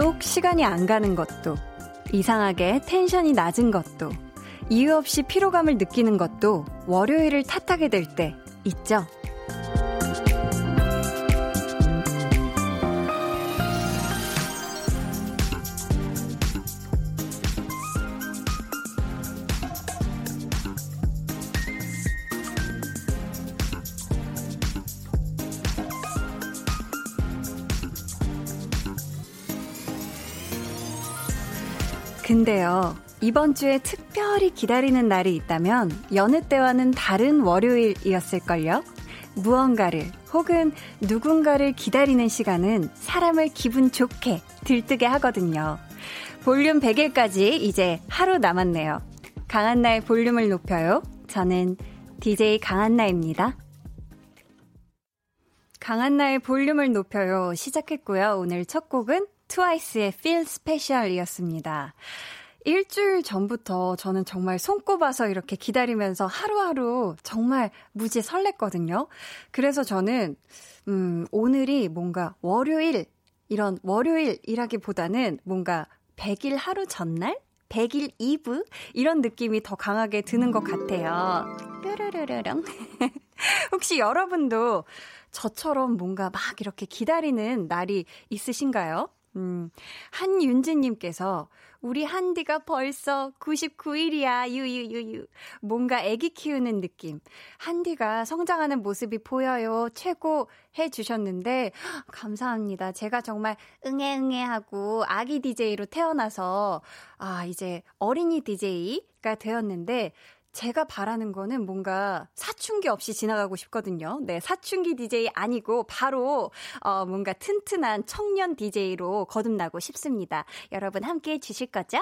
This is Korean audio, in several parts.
유독 시간이 안 가는 것도, 이상하게 텐션이 낮은 것도, 이유 없이 피로감을 느끼는 것도 월요일을 탓하게 될 때 있죠? 근데요, 이번 주에 특별히 기다리는 날이 있다면 여느 때와는 다른 월요일이었을걸요? 무언가를 혹은 누군가를 기다리는 시간은 사람을 기분 좋게 들뜨게 하거든요. 볼륨 100일까지 이제 하루 남았네요. 강한나의 볼륨을 높여요. 저는 DJ 강한나입니다. 강한나의 볼륨을 높여요. 시작했고요. 오늘 첫 곡은 트와이스의 Feel Special이었습니다. 일주일 전부터 저는 정말 손꼽아서 이렇게 기다리면서 하루하루 정말 무지 설렜거든요. 그래서 저는, 음, 오늘이 뭔가 월요일, 이런 월요일이라기보다는 뭔가 100일 하루 전날? 100일 이브? 이런 느낌이 더 강하게 드는 것 같아요. 뾰르르르렁. 혹시 여러분도 저처럼 뭔가 막 이렇게 기다리는 날이 있으신가요? 음, 한윤지님께서 우리 한디가 벌써 99일이야. 유유유유. 뭔가 애기 키우는 느낌. 한디가 성장하는 모습이 보여요. 최고 해 주셨는데 감사합니다. 제가 정말 응애응애 하고 아기 DJ로 태어나서 아, 이제 어린이 DJ가 되었는데 제가 바라는 거는 뭔가 사춘기 없이 지나가고 싶거든요. 네, 사춘기 DJ 아니고 바로 어 뭔가 튼튼한 청년 DJ로 거듭나고 싶습니다. 여러분 함께 해 주실 거죠?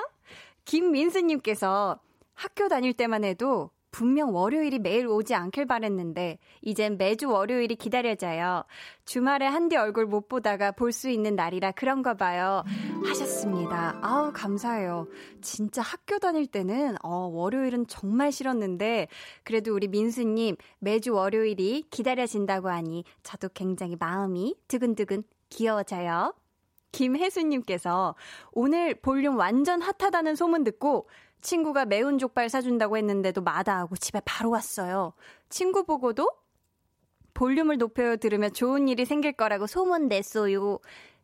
김민수 님께서 학교 다닐 때만 해도 분명 월요일이 매일 오지 않길 바랬는데 이젠 매주 월요일이 기다려져요. 주말에 한디 얼굴 못 보다가 볼 수 있는 날이라 그런가 봐요. 하셨습니다. 아우 감사해요. 진짜 학교 다닐 때는 어 월요일은 정말 싫었는데 그래도 우리 민수 님 매주 월요일이 기다려진다고 하니 저도 굉장히 마음이 두근두근 귀여워져요. 김혜수님께서 오늘 볼륨 완전 핫하다는 소문 듣고 친구가 매운 족발 사준다고 했는데도 마다하고 집에 바로 왔어요. 친구 보고도 볼륨을 높여 들으면 좋은 일이 생길 거라고 소문 냈어요.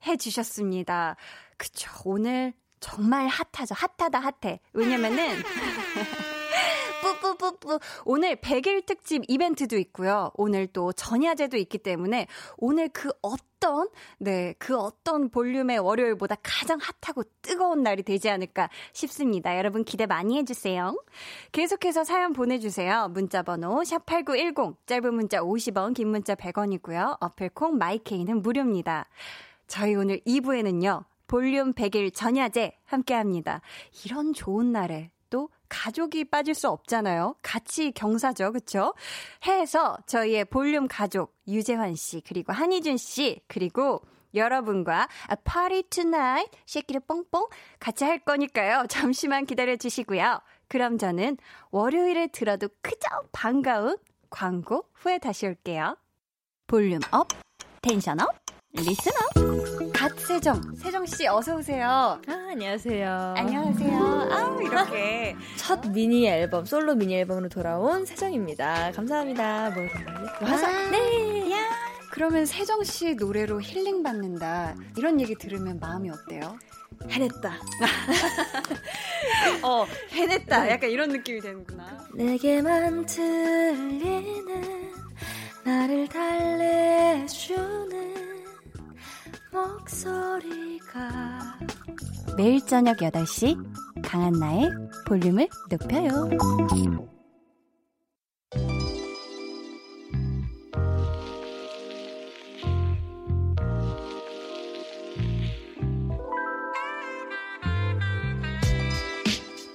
해주셨습니다. 그쵸. 오늘 정말 핫하죠. 핫하다 핫해. 왜냐면은 뿌뿌뿌뿌. 오늘 100일 특집 이벤트도 있고요. 오늘 또 전야제도 있기 때문에 오늘 그 어떤, 네, 그 어떤 볼륨의 월요일보다 가장 핫하고 뜨거운 날이 되지 않을까 싶습니다. 여러분 기대 많이 해주세요. 계속해서 사연 보내주세요. 문자번호 샵8910, 짧은 문자 50원, 긴 문자 100원이고요. 어플콩 마이케이는 무료입니다. 저희 오늘 2부에는요. 볼륨 100일 전야제 함께 합니다. 이런 좋은 날에 또 가족이 빠질 수 없잖아요. 같이 경사죠. 그쵸? 해서 저희의 볼륨 가족 유재환 씨 그리고 한희준 씨 그리고 여러분과 party tonight 쉐키루 뽕뽕 같이 할 거니까요. 잠시만 기다려 주시고요. 그럼 저는 월요일에 들어도 그저 반가운 광고 후에 다시 올게요. volume up, tension up, listen up. God 세정. 세정 씨 어서 오세요. 아, 안녕하세요. 안녕하세요. 아, 이렇게 첫 미니 앨범 솔로 미니 앨범으로 돌아온 세정입니다. 감사합니다. 뭘 와서 아, 네. 야. 그러면 세정 씨 노래로 힐링 받는다. 이런 얘기 들으면 마음이 어때요? 해냈다. 어, 해냈다. 약간 이런 느낌이 되는구나. 내게만 들리는 나를 달래주는 목소리가 매일 저녁 8시 강한나의 볼륨을 높여요.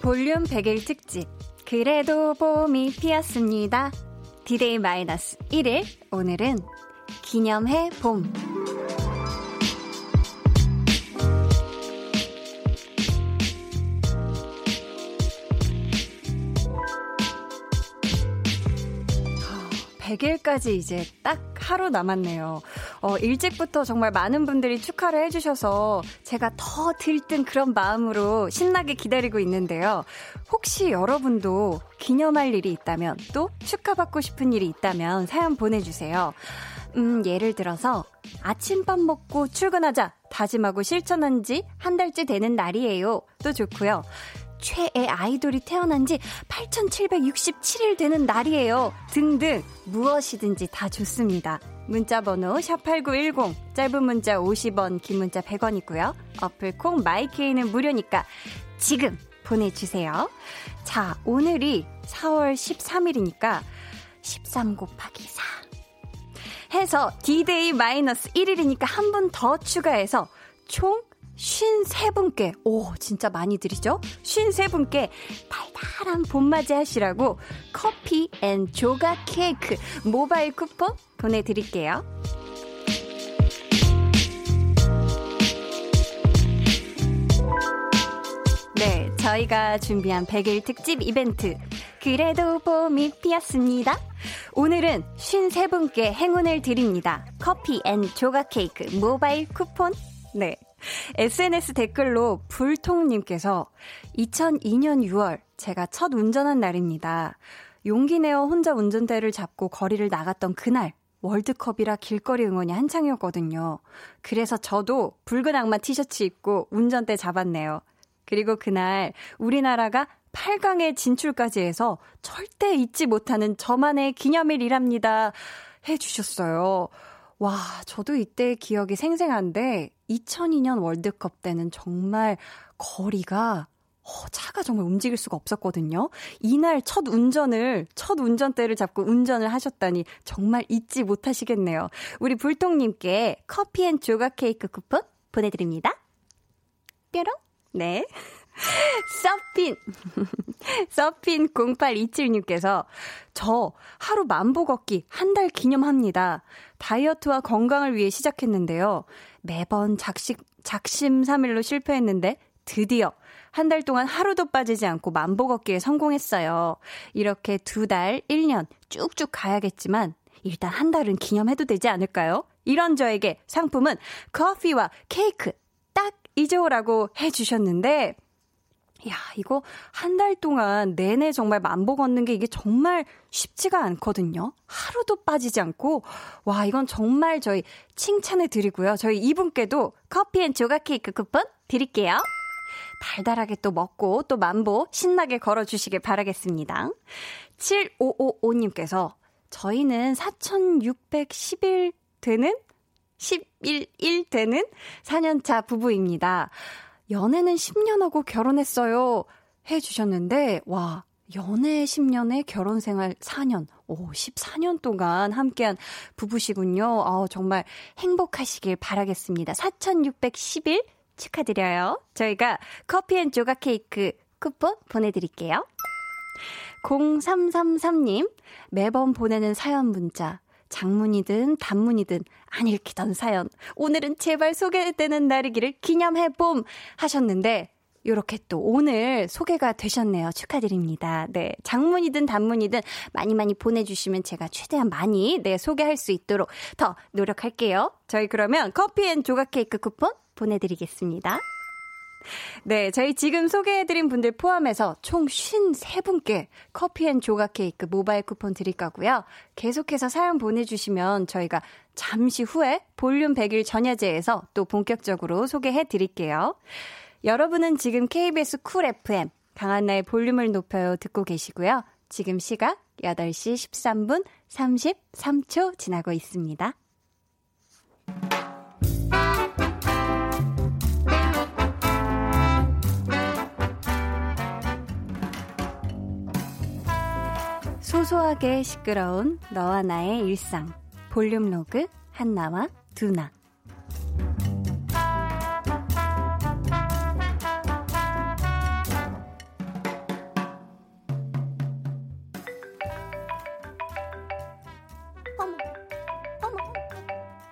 볼륨 100일 특집 그래도 봄이 피었습니다. 디데이 마이너스 1일 오늘은 기념해 봄 100일까지 이제 딱 하루 남았네요. 어, 일찍부터 정말 많은 분들이 축하를 해주셔서 제가 더 들뜬 그런 마음으로 신나게 기다리고 있는데요. 혹시 여러분도 기념할 일이 있다면 또 축하받고 싶은 일이 있다면 사연 보내주세요. 음, 예를 들어서 아침밥 먹고 출근하자 다짐하고 실천한 지 한 달째 되는 날이에요. 또 좋고요. 최애 아이돌이 태어난 지 8,767일 되는 날이에요. 등등 무엇이든지 다 좋습니다. 문자 번호 샵8910 짧은 문자 50원 긴 문자 100원이고요. 어플 콩 마이케이는 무료니까 지금 보내주세요. 자 오늘이 4월 13일이니까 13 곱하기 4 해서 D-Day 마이너스 1일이니까 한분더 추가해서 총 53분께, 오, 진짜 많이 드리죠? 53분께 달달한 봄맞이 하시라고 커피 and 조각 케이크 모바일 쿠폰 보내드릴게요. 네, 저희가 준비한 100일 특집 이벤트. 그래도 봄이 피었습니다. 오늘은 53분께 행운을 드립니다. 커피 and 조각 케이크 모바일 쿠폰. 네, SNS 댓글로 불통님께서 2002년 6월 제가 첫 운전한 날입니다. 용기 내어 혼자 운전대를 잡고 거리를 나갔던 그날 월드컵이라 길거리 응원이 한창이었거든요. 그래서 저도 붉은 악마 티셔츠 입고 운전대 잡았네요. 그리고 그날 우리나라가 8강에 진출까지 해서 절대 잊지 못하는 저만의 기념일이랍니다. 해주셨어요. 와, 저도 이때 기억이 생생한데 2002년 월드컵 때는 정말 거리가 어, 차가 정말 움직일 수가 없었거든요. 이날 첫 운전을, 첫 운전대를 잡고 운전을 하셨다니 정말 잊지 못하시겠네요. 우리 불통님께 커피 and 조각 케이크 쿠폰 보내드립니다. 뾰롱? 네. 서핀. 서핀 0827님께서 저 하루 만보 걷기 한 달 기념합니다. 다이어트와 건강을 위해 시작했는데요. 매번 작식, 작심삼일로 실패했는데 드디어 한 달 동안 하루도 빠지지 않고 만보 걷기에 성공했어요. 이렇게 두 달, 1년 쭉쭉 가야겠지만 일단 한 달은 기념해도 되지 않을까요? 이런 저에게 상품은 커피와 케이크 딱 이죠라고 해주셨는데 야, 이거 한 달 동안 내내 정말 만보 걷는 게 이게 정말 쉽지가 않거든요. 하루도 빠지지 않고. 와, 이건 정말 저희 칭찬해 드리고요. 저희 이분께도 커피 and 조각 케이크 쿠폰 드릴게요. 달달하게 또 먹고 또 만보 신나게 걸어 주시길 바라겠습니다. 7555님께서 저희는 4611 되는 11일 되는 4년차 부부입니다. 연애는 10년 하고 결혼했어요. 해 주셨는데, 와, 연애 10년에 결혼 생활 4년. 오, 14년 동안 함께한 부부시군요. 아, 정말 행복하시길 바라겠습니다. 4610일 축하드려요. 저희가 커피 and 조각 케이크 쿠폰 보내드릴게요. 0333님, 매번 보내는 사연 문자. 장문이든 단문이든 안 읽히던 사연. 오늘은 제발 소개되는 날이기를 기념해봄 하셨는데, 요렇게 또 오늘 소개가 되셨네요. 축하드립니다. 네. 장문이든 단문이든 많이 많이 보내주시면 제가 최대한 많이, 네, 소개할 수 있도록 더 노력할게요. 저희 그러면 커피 and 조각 케이크 쿠폰 보내드리겠습니다. 네, 저희 지금 소개해드린 분들 포함해서 총 53분께 커피 and 조각 케이크 모바일 쿠폰 드릴 거고요. 계속해서 사연 보내주시면 저희가 잠시 후에 볼륨 100일 전야제에서 또 본격적으로 소개해 드릴게요. 여러분은 지금 KBS 쿨 FM 강한나의 볼륨을 높여요 듣고 계시고요. 지금 시각 8시 13분 33초 지나고 있습니다. 소소하게 시끄러운 너와 나의 일상 볼륨 로그 한나와 두나 어머, 어머,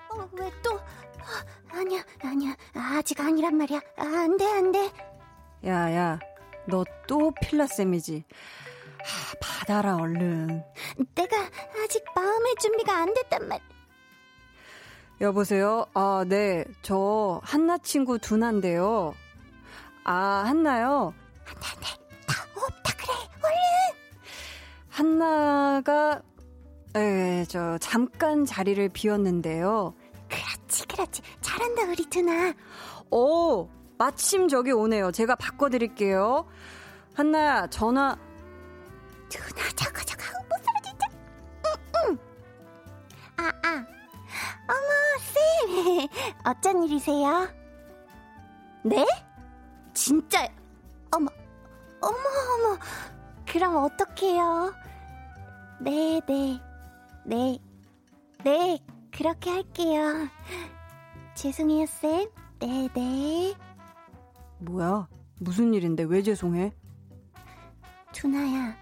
어머, 왜 또? 아, 아니야, 아니야, 아직 아니란 말이야. 아, 안 돼, 안 돼. 야 야 너 또 필라쌤이지 아, 받아라 얼른 내가 아직 마음의 준비가 안 됐단 말. 여보세요? 아, 네. 저, 한나 친구 두나인데요. 아, 한나요? 한나, 네. 다 없다, 그래. 얼른! 한나가, 에, 저, 잠깐 자리를 비웠는데요. 그렇지, 그렇지. 잘한다, 우리 두나. 오, 마침 저기 오네요. 제가 바꿔드릴게요. 한나야, 전화. 두나, 저거, 저거. 못 살아, 진짜. 응, 응. 아, 아. 어머, 쌤. 어쩐 일이세요? 네? 진짜. 어머, 어머, 어머. 그럼 어떡해요? 네, 네. 네. 네, 그렇게 할게요. 죄송해요, 쌤. 네, 네. 뭐야? 무슨 일인데 왜 죄송해? 두나야,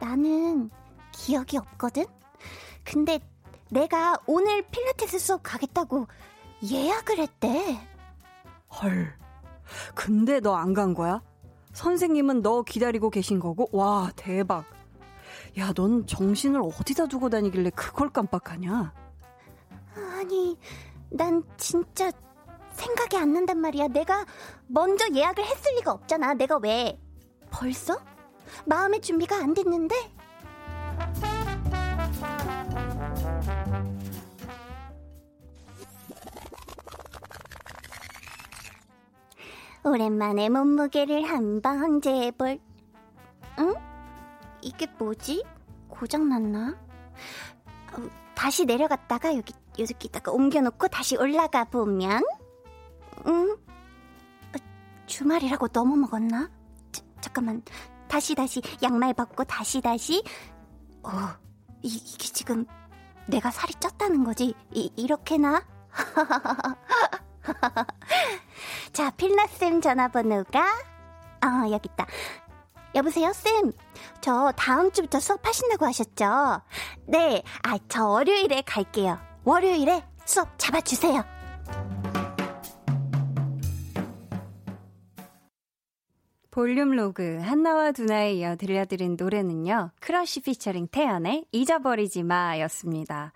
나는 기억이 없거든? 근데 내가 오늘 필라테스 수업 가겠다고 예약을 했대. 헐. 근데 너 안 간 거야? 선생님은 너 기다리고 계신 거고? 와, 대박. 야, 넌 정신을 어디다 두고 다니길래 그걸 깜빡하냐? 아니, 난 진짜 생각이 안 난단 말이야. 내가 먼저 예약을 했을 리가 없잖아. 내가 왜? 벌써? 마음의 준비가 안 됐는데? 오랜만에 몸무게를 한번 재볼. 응? 이게 뭐지? 고장났나? 어, 다시 내려갔다가 여기, 여기다가 옮겨놓고 다시 올라가 보면, 응? 어, 주말이라고 너무 먹었나? 자, 잠깐만. 다시, 다시, 양말 벗고 다시, 다시. 어, 이, 이게 지금 내가 살이 쪘다는 거지? 이, 이렇게나? 자, 필라쌤 전화번호가, 아, 여기 있다. 여보세요, 쌤. 저 다음 주부터 수업하신다고 하셨죠? 네, 아, 저 월요일에 갈게요. 월요일에 수업 잡아주세요. 볼륨 로그 한나와 두나에 이어 들려드린 노래는요. 크러쉬 피처링 태연의 잊어버리지 마였습니다.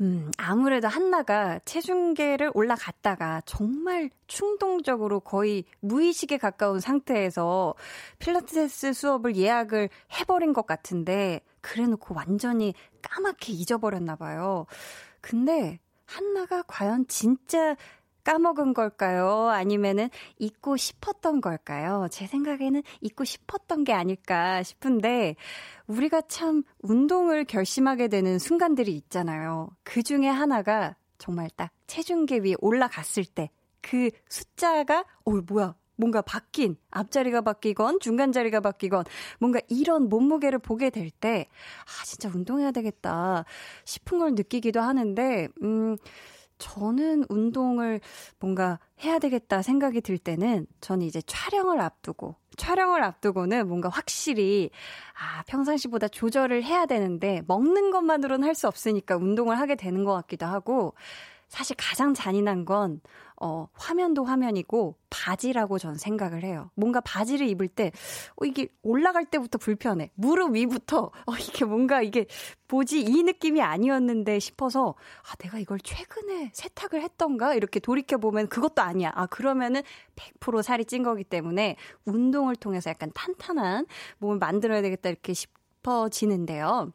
음, 아무래도 한나가 체중계를 올라갔다가 정말 충동적으로 거의 무의식에 가까운 상태에서 필라테스 수업을 예약을 해버린 것 같은데 그래 놓고 완전히 까맣게 잊어버렸나 봐요. 근데 한나가 과연 진짜 까먹은 걸까요? 아니면은 잊고 싶었던 걸까요? 제 생각에는 잊고 싶었던 게 아닐까 싶은데 우리가 참 운동을 결심하게 되는 순간들이 있잖아요. 그 중에 하나가 정말 딱 체중계 위에 올라갔을 때 그 숫자가 어 뭐야 뭔가 바뀐 앞자리가 바뀌건 중간 자리가 바뀌건 뭔가 이런 몸무게를 보게 될 때 아 진짜 운동해야 되겠다 싶은 걸 느끼기도 하는데 음 저는 운동을 뭔가 해야 되겠다 생각이 들 때는 저는 이제 촬영을 앞두고 촬영을 앞두고는 뭔가 확실히 아 평상시보다 조절을 해야 되는데 먹는 것만으로는 할 수 없으니까 운동을 하게 되는 것 같기도 하고 사실 가장 잔인한 건 어, 화면도 화면이고 바지라고 전 생각을 해요. 뭔가 바지를 입을 때 어, 이게 올라갈 때부터 불편해. 무릎 위부터 어, 이게 뭔가 이게 뭐지 이 느낌이 아니었는데 싶어서 아 내가 이걸 최근에 세탁을 했던가 이렇게 돌이켜 보면 그것도 아니야. 아 그러면은 100% 살이 찐 거기 때문에 운동을 통해서 약간 탄탄한 몸을 만들어야 되겠다 이렇게 싶어지는데요.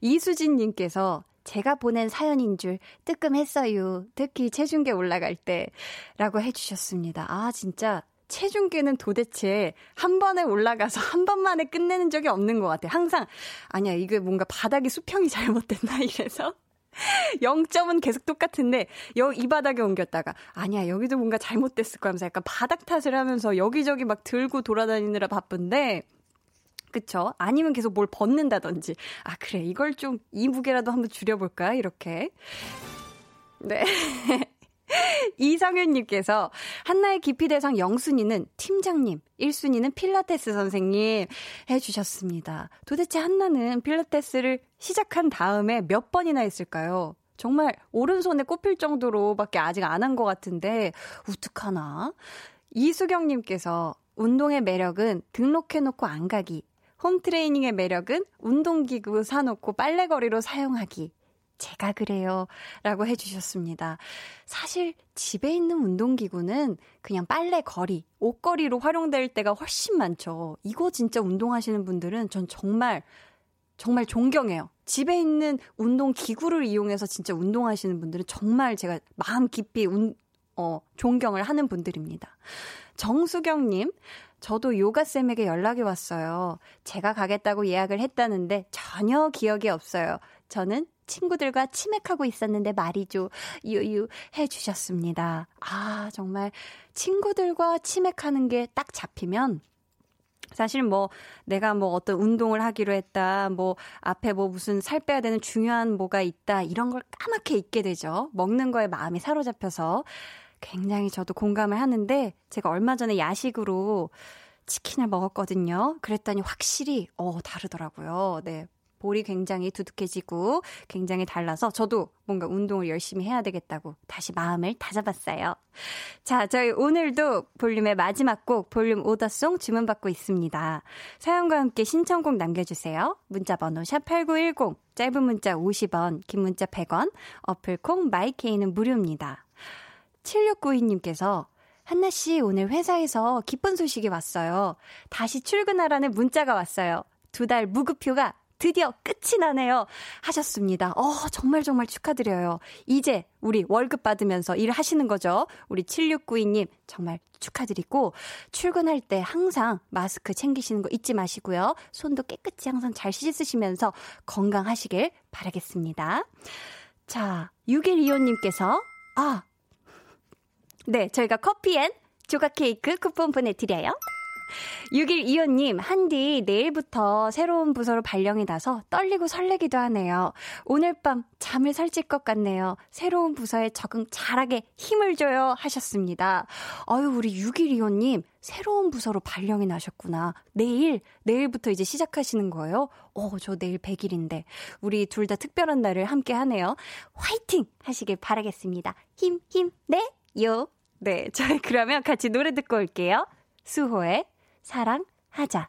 이수진님께서 제가 보낸 사연인 줄 뜨끔했어요. 특히 체중계 올라갈 때. 라고 해주셨습니다. 아, 진짜. 체중계는 도대체 한 번에 올라가서 한 번만에 끝내는 적이 없는 것 같아요. 항상, 아니야, 이게 뭔가 바닥이 수평이 잘못됐나, 이래서. 0점은 계속 똑같은데, 여, 이 바닥에 옮겼다가, 아니야, 여기도 뭔가 잘못됐을 거야 하면서 약간 바닥 탓을 하면서 여기저기 막 들고 돌아다니느라 바쁜데, 그쵸? 아니면 계속 뭘 벗는다든지. 아, 그래. 이걸 좀 이 무게라도 한번 줄여볼까? 이렇게. 네. 이성윤님께서 한나의 기피 대상 영순이는 팀장님, 1순위는 필라테스 선생님 해주셨습니다. 도대체 한나는 필라테스를 시작한 다음에 몇 번이나 했을까요? 정말 오른손에 꼽힐 정도로밖에 아직 안 한 것 같은데, 우특하나? 이수경님께서 운동의 매력은 등록해놓고 안 가기. 홈트레이닝의 매력은 운동기구 사놓고 빨래거리로 사용하기. 제가 그래요. 라고 해주셨습니다. 사실 집에 있는 운동기구는 그냥 빨래 거리, 옷걸이로 활용될 때가 훨씬 많죠. 이거 진짜 운동하시는 분들은 전 정말, 정말 존경해요. 집에 있는 운동기구를 이용해서 진짜 운동하시는 분들은 정말 제가 마음 깊이 운, 어, 존경을 하는 분들입니다. 정수경님, 저도 요가쌤에게 연락이 왔어요. 제가 가겠다고 예약을 했다는데 전혀 기억이 없어요. 저는 친구들과 치맥하고 있었는데 말이죠. 유유 해주셨습니다. 아, 정말 친구들과 치맥하는 게 딱 잡히면 사실 뭐 내가 뭐 어떤 운동을 하기로 했다, 뭐 앞에 뭐 무슨 살 빼야 되는 중요한 뭐가 있다, 이런 걸 까맣게 잊게 되죠. 먹는 거에 마음이 사로잡혀서. 굉장히 저도 공감을 하는데 제가 얼마 전에 야식으로 치킨을 먹었거든요. 그랬더니 확실히 어 다르더라고요. 네. 볼이 굉장히 두둑해지고 굉장히 달라서 저도 뭔가 운동을 열심히 해야 되겠다고 다시 마음을 다잡았어요. 자, 저희 오늘도 볼륨의 마지막 곡 볼륨 오더송 주문받고 있습니다. 사연과 함께 신청곡 남겨주세요. 문자번호 샵8910 짧은 문자 50원 긴 문자 100원 어플콩 마이케이는 무료입니다. 7692님께서 한나 씨, 오늘 회사에서 기쁜 소식이 왔어요. 다시 출근하라는 문자가 왔어요. 두 달 무급휴가 드디어 끝이 나네요. 하셨습니다. 어, 정말 정말 축하드려요. 이제 우리 월급 받으면서 일 하시는 거죠. 우리 7692님, 정말 축하드리고, 출근할 때 항상 마스크 챙기시는 거 잊지 마시고요. 손도 깨끗이 항상 잘 씻으시면서 건강하시길 바라겠습니다. 자, 6125님께서, 아, 네, 저희가 커피 and 조각 케이크 쿠폰 보내드려요. 6125님, 한디, 내일부터 새로운 부서로 발령이 나서 떨리고 설레기도 하네요. 오늘 밤 잠을 설칠 것 같네요. 새로운 부서에 적응 잘하게 힘을 줘요. 하셨습니다. 아유, 우리 6125님, 새로운 부서로 발령이 나셨구나. 내일, 내일부터 이제 시작하시는 거예요? 어, 저 내일 100일인데. 우리 둘 다 특별한 날을 함께 하네요. 화이팅! 하시길 바라겠습니다. 힘, 힘, 네, 요. 네, 저희 그러면 같이 노래 듣고 올게요. 수호의 사랑하자.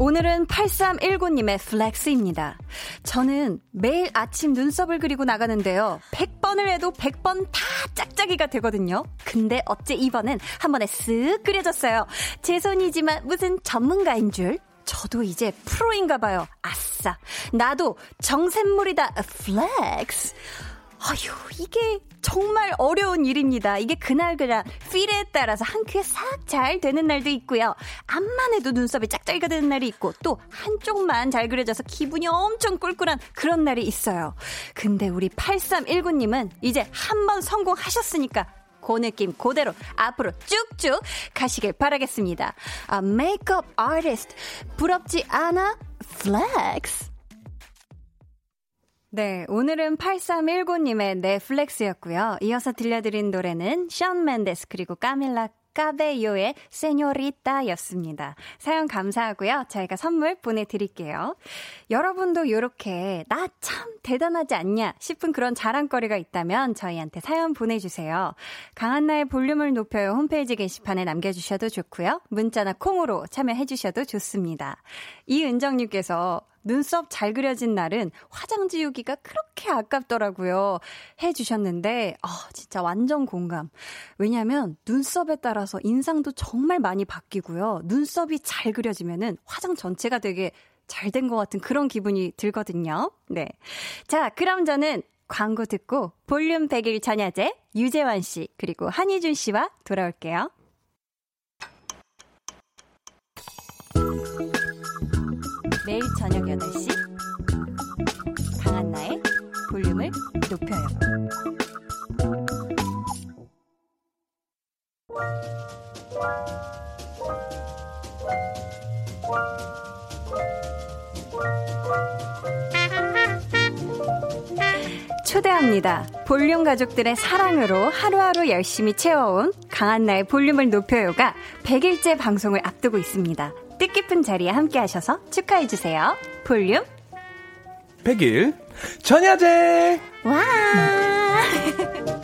오늘은 8319님의 flex입니다. 저는 매일 아침 눈썹을 그리고 나가는데요. 100번을 해도 100번 다 짝짝이가 되거든요. 근데 어째 이번엔 한 번에 쓱 그려졌어요. 제 손이지만 무슨 전문가인 줄. 저도 이제 프로인가 봐요. 아싸. 나도 정샘물이다. flex. 아휴, 이게 정말 어려운 일입니다. 이게 그날그날 feel에 따라서 한 큐에 싹 잘 되는 날도 있고요. 암만 해도 눈썹이 짝짝이가 되는 날이 있고 또 한쪽만 잘 그려져서 기분이 엄청 꿀꿀한 그런 날이 있어요. 근데 우리 8319님은 이제 한 번 성공하셨으니까 그 느낌 그대로 앞으로 쭉쭉 가시길 바라겠습니다. 아, 메이크업 아티스트 부럽지 않아? flex. 네, 오늘은 8319님의 네 flex였고요. 이어서 들려드린 노래는 션 멘데스 그리고 까밀라 까베요의 Señorita였습니다. 사연 감사하고요. 저희가 선물 보내드릴게요. 여러분도 이렇게 나 참 대단하지 않냐 싶은 그런 자랑거리가 있다면 저희한테 사연 보내주세요. 강한나의 볼륨을 높여요 홈페이지 게시판에 남겨주셔도 좋고요. 문자나 콩으로 참여해주셔도 좋습니다. 이은정님께서 눈썹 잘 그려진 날은 화장 지우기가 그렇게 아깝더라고요. 해 주셨는데, 아, 진짜 완전 공감. 왜냐면 눈썹에 따라서 인상도 정말 많이 바뀌고요. 눈썹이 잘 그려지면은 화장 전체가 되게 잘 된 것 같은 그런 기분이 들거든요. 네. 자, 그럼 저는 광고 듣고 볼륨 100일 전야제 유재환 씨, 그리고 한희준 씨와 돌아올게요. 매일 저녁 8시 강한나의 볼륨을 높여요. 초대합니다. 볼륨 가족들의 사랑으로 하루하루 열심히 채워온 강한나의 볼륨을 높여요가 100일째 방송을 앞두고 있습니다. 뜻깊은 자리에 함께 하셔서 축하해주세요. 볼륨 100일 전야제 와.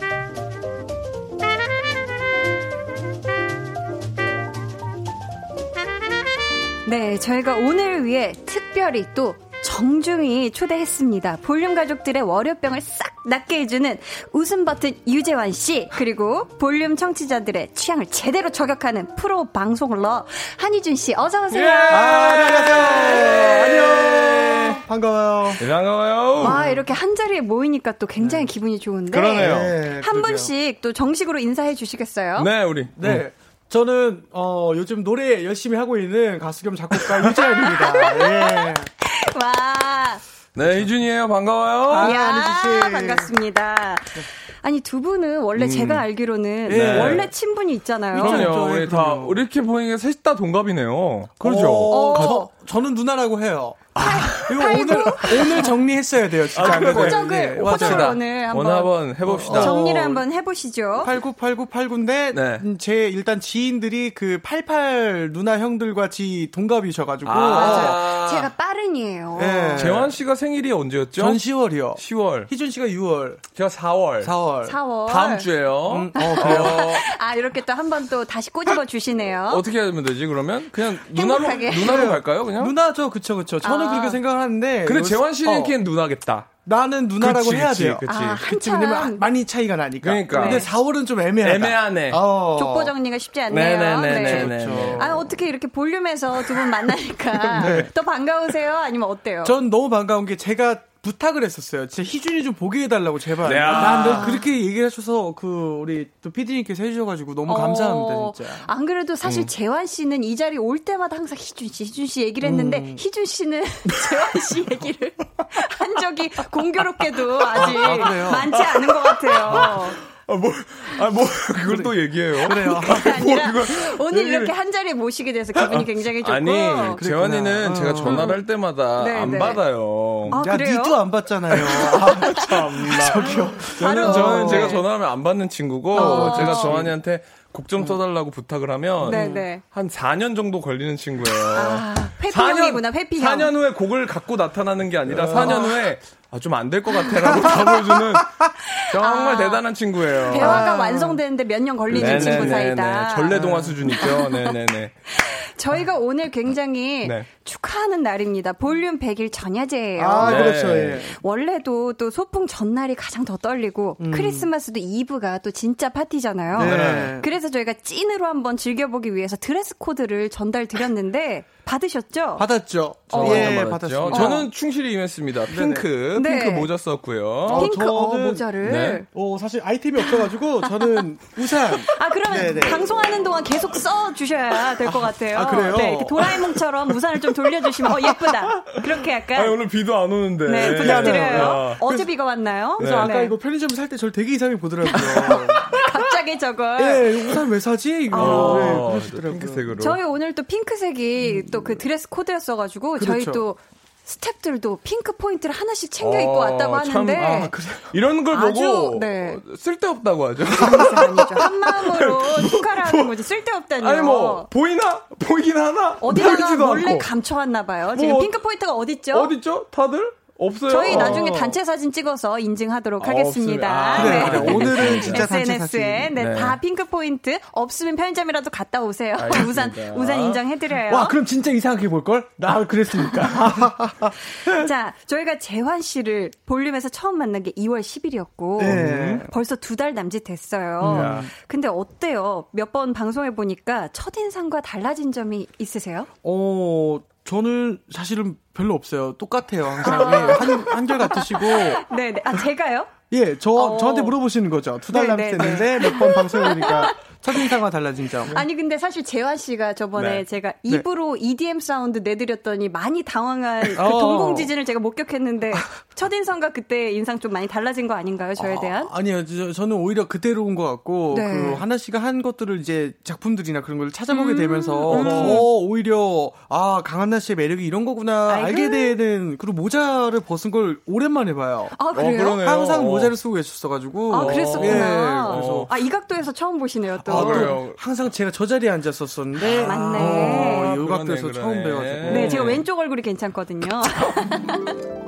네, 저희가 오늘 위해 특별히 또 정중히 초대했습니다. 볼륨 가족들의 월요병을 싹 낫게 해주는 웃음 버튼 유재환 씨 그리고 볼륨 청취자들의 취향을 제대로 저격하는 프로 방송러 한희준 씨 어서 오세요. 예! 아, 네, 안녕하세요. 안녕. 반가워요. 네, 반가워요. 와 이렇게 한 자리에 모이니까 또 굉장히 기분이 좋은데 그러네요. 네, 한. 분씩 또 정식으로 인사해 주시겠어요? 네, 우리. 네. 저는 어 요즘 노래 열심히 하고 있는 가수 겸 작곡가 유재현입니다. 예. 와. 네, 희준이에요. 반가워요. 아, 씨. 반갑습니다. 아니 두 분은 원래 제가 알기로는 네. 원래 친분이 있잖아요. 그럼요. 우리 다 그럼요. 이렇게 보니까 셋 다 동갑이네요. 그렇죠. 어. 저, 저는 누나라고 해요. 이거 오늘 오늘 정리했어야 돼요, 진짜. 아. 호적을 네, 호적을. 오늘 한번 오늘 한번 해봅시다. 어. 정리를 한번 해보시죠. 898989인데 네. 음, 제 일단 지인들이 그 88 누나 형들과 지 동갑이셔가지고 아. 맞아요. 제가 빠른이에요. 네. 재환 씨가 생일이 언제였죠? 전 10월이요. 10월. 희준 씨가 6월, 제가 4월. 4월. 4월. 다음 주에요. 음, 어 그래요. 어, 아 이렇게 또 한 번 또 다시 꼬집어 주시네요. 어떻게 하면 되지, 그러면? 그냥 누나로, 행복하게. 누나로 갈까요, 그냥? 누나죠, 그쵸, 그쵸. 저는 아. 그렇게 생각을 하는데. 근데 재환 씨는 어, 걔는 누나겠다. 나는 누나라고 그치, 해야 그치, 돼요. 그치. 아, 그치, 한참 왜냐면 많이 차이가 나니까. 그러니까. 근데 4월은 좀 애매하다. 애매하네. 어. 족보 정리가 쉽지 않네요. 네네네네네. 네. 그렇죠. 아 어떻게 이렇게 볼륨에서 두 분 만나니까 더 반가우세요? 아니면 어때요? 전 너무 반가운 게 제가 부탁을 했었어요. 진짜 희준이 좀 보게 해달라고 제발. 네, 아. 난늘 그렇게 얘기를 해주셔서 그 우리 또 피디님께서 해주셔가지고 너무 감사합니다 어, 진짜. 안 그래도 사실 음. 재환 씨는 이 자리 올 때마다 항상 희준 씨, 희준 씨 얘기를 했는데 음. 희준 씨는 재환 씨 얘기를 한 적이 공교롭게도 아직 아? 많지 않은 것 같아요. 아, 뭐, 아, 뭐, 그걸 또 얘기해요. 그래요. 아니라 뭐 오늘 얘기를- 이렇게 한 자리에 모시게 돼서 기분이 굉장히 좋고. 아니, 재환이는 어. 제가 전화를 할 때마다 네, 안 네. 받아요. 아, 야, 그래요? 니도 안 봤잖아요. 아, 참나. 저기요. 저는, 바로- 저는 제가 네. 전화하면 안 받는 친구고, 어. 제가 정한이한테 곡좀 써달라고 부탁을 하면, 네네. 한 4년 정도 걸리는 친구예요. 아, 회피형이구나, 회피형. 4년 후에 곡을 갖고 나타나는 게 아니라 4년 후에, 아, 좀 안 될 것 같아. 라고 답을 주는 정말 아. 대단한 친구예요. 대화가 완성되는데 몇 년 걸리는 네네네네. 친구 사이다. 전래동화 수준이죠. 네네네. 저희가 오늘 굉장히 네. 축하하는 날입니다. 볼륨 100일 전야제예요. 아, 네. 그렇죠. 예. 원래도 또 소풍 전날이 가장 더 떨리고 크리스마스도 이브가 또 진짜 파티잖아요. 네. 그래서 저희가 찐으로 한번 즐겨보기 위해서 드레스 코드를 전달 드렸는데 받으셨죠? 받았죠. 어. 예, 받았죠. 받았습니다. 저는 충실히 임했습니다. 핑크, 네. 핑크 모자 썼고요. 핑크 어, 저는- 모자를. 네. 어, 사실 아이템이 없어가지고 저는 우산. 아 그러면 네네. 방송하는 동안 계속 써 주셔야 될 것 같아요. 아, 그래요? 네, 이렇게 도라에몽처럼 우산을 좀 돌려주시면 어 예쁘다. 그렇게 약간 아니, 오늘 비도 안 오는데. 네 부탁드려요. 야. 어제 비가 왔나요? 그래서 네. 아까 이거 편의점 살때 저를 되게 이상하게 보더라고요. 갑자기 저걸. 예, 이거 우산 왜 사지? 이거. 어, 네, 그러시더라고요. 핑크색으로. 저희 오늘 또 핑크색이 또그 드레스 코드였어가지고 저희 그렇죠. 또 스탭들도 핑크 포인트를 하나씩 챙겨 입고 어, 왔다고 참, 하는데 아, 그래요? 이런 걸 아주, 보고 네. 어, 쓸데없다고 하죠. 한 마음으로 축하를 하는 거지 쓸데없다니요. 아니 뭐 보이나? 보이긴 하나? 어디다가 몰래 않고. 감춰왔나 봐요. 지금 뭐, 핑크 포인트가 어딨죠? 어딨죠? 다들? 없어요. 저희 나중에 어. 단체 사진 찍어서 인증하도록 아, 하겠습니다. 아, 그래, 그래. 오늘은 진짜 SNS에. 네, 네. 다 핑크 포인트 없으면 편의점이라도 갔다 오세요. 우산 우산 인정해드려요. 와, 그럼 진짜 이상하게 볼 걸? 나 그랬으니까. 자, 저희가 재환 씨를 볼륨에서 처음 만난 게 2월 10일이었고 네. 벌써 두 달 남짓 됐어요. 음. 근데 어때요? 몇 번 방송해 보니까 첫 인상과 달라진 점이 있으세요? 어, 저는 사실은 별로 없어요. 똑같아요. 항상. 예, 한, 한결 같으시고. 네, 네. 아, 제가요? 예, 저, 어. 저한테 물어보시는 거죠. 두달 네, 네, 남짓 됐는데 몇 번 방송해보니까 첫인상과 달라진 점. 아니 근데 사실 재환 씨가 저번에 네. 제가 입으로 EDM 사운드 내드렸더니 많이 당황한 그 어. 동공지진을 제가 목격했는데 첫인상과 그때 인상 좀 많이 달라진 거 아닌가요? 저에 대한? 아, 니요 저, 는 오히려 그대로 온 것 같고, 네. 그, 하나 씨가 한 것들을 이제 작품들이나 그런 걸 찾아보게 음, 되면서, 더 오히려, 아, 강한나 씨의 매력이 이런 거구나, 아이고. 알게 되는, 그리고 모자를 벗은 걸 오랜만에 봐요. 아 그래요? 그러네요. 항상 어. 모자를 쓰고 계셨어가지고. 아 그랬었구나. 예, 그래서. 아 이 각도에서 처음 보시네요 또. 아, 또 그래요? 항상 제가 저 자리에 앉았었었는데. 맞네. 어, 이 그러네, 각도에서 그러네. 처음 배워가지고. 네, 제가 왼쪽 얼굴이 괜찮거든요.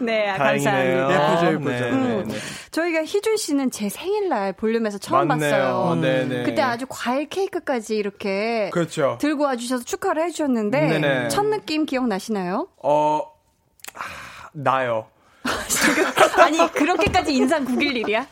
네, 아, 다행이네요. 감사합니다. 예쁘죠, 예쁘죠. 네, 음. 네, 네. 저희가 희준 씨는 제 생일날 볼륨에서 처음 맞네요. 봤어요. 네네. 그때 아주 과일 케이크까지 이렇게 그렇죠. 들고 와주셔서 축하를 해주셨는데 네네. 첫 느낌 기억나시나요? 어, 아, 나요. 아니 그렇게까지 인상 구길 일이야?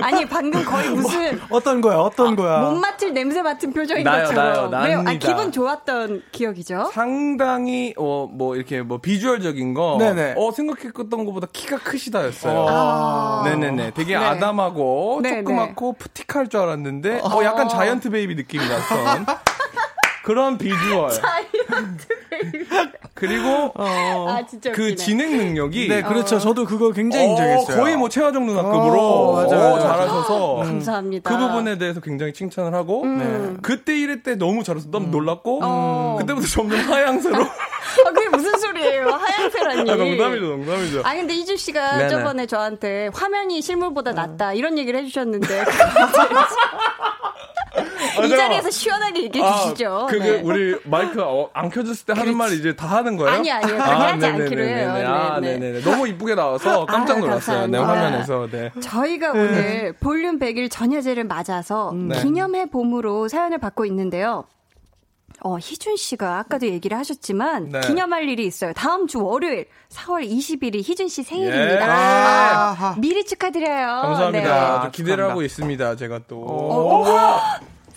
아니 방금 거의 무슨 어떤 거야, 어떤 거야. 못 맡을 냄새 맡은 표정인 나요, 것처럼 나요, 왜요? 아. 기분 좋았던 기억이죠? 상당히 어 뭐 이렇게 뭐 비주얼적인 거, 네네. 어 생각했던 것보다 키가 크시다였어요. 아. 네네네, 되게 네. 아담하고 네, 조그맣고 petit할 줄 알았는데, 어 약간 giant baby 느낌이 났던 그런 비주얼. 그리고 아 진짜 그. 진행 능력이 네, 그렇죠. 저도 그거 굉장히 어, 인정했어요. 거의 뭐 최하정 누나급으로 어, 맞아요, 어, 맞아요. 잘하셔서 감사합니다. 그 부분에 대해서 굉장히 칭찬을 하고 음. 그때 이럴 때 너무 잘해서 너무 놀랐고 어. 그때부터 점점 하향세로 아, 그게 무슨 소리예요? 하얀세라니. 아, 농담이죠 농담이죠 아 근데 이준 씨가 네네. 저번에 저한테 화면이 실물보다 낫다 이런 얘기를 해주셨는데 아요. 자리에서 시원하게 얘기해 주시죠. 그게 네. 우리 마이크 어, 안 켜졌을 때 하는 말 이제 다 하는 거예요? 아니, 아니요. 그렇게 하지. 않기로 해요. 아, 네네. 네 네네. 너무 이쁘게 나와서 깜짝 아, 놀랐어요. 네. 화면에서. 네. 저희가 오늘 볼륨 100일 전야제를 맞아서 네. 기념해 봄으로 사연을 받고 있는데요. 어, 희준 씨가 아까도 얘기를 하셨지만 네. 기념할 일이 있어요. 다음 주 월요일 4월 20일이 희준 씨 생일입니다. 예. 아, 미리 축하드려요. 감사합니다. 네. 아주 기대를 하고 있습니다. 제가 또. 어, 생일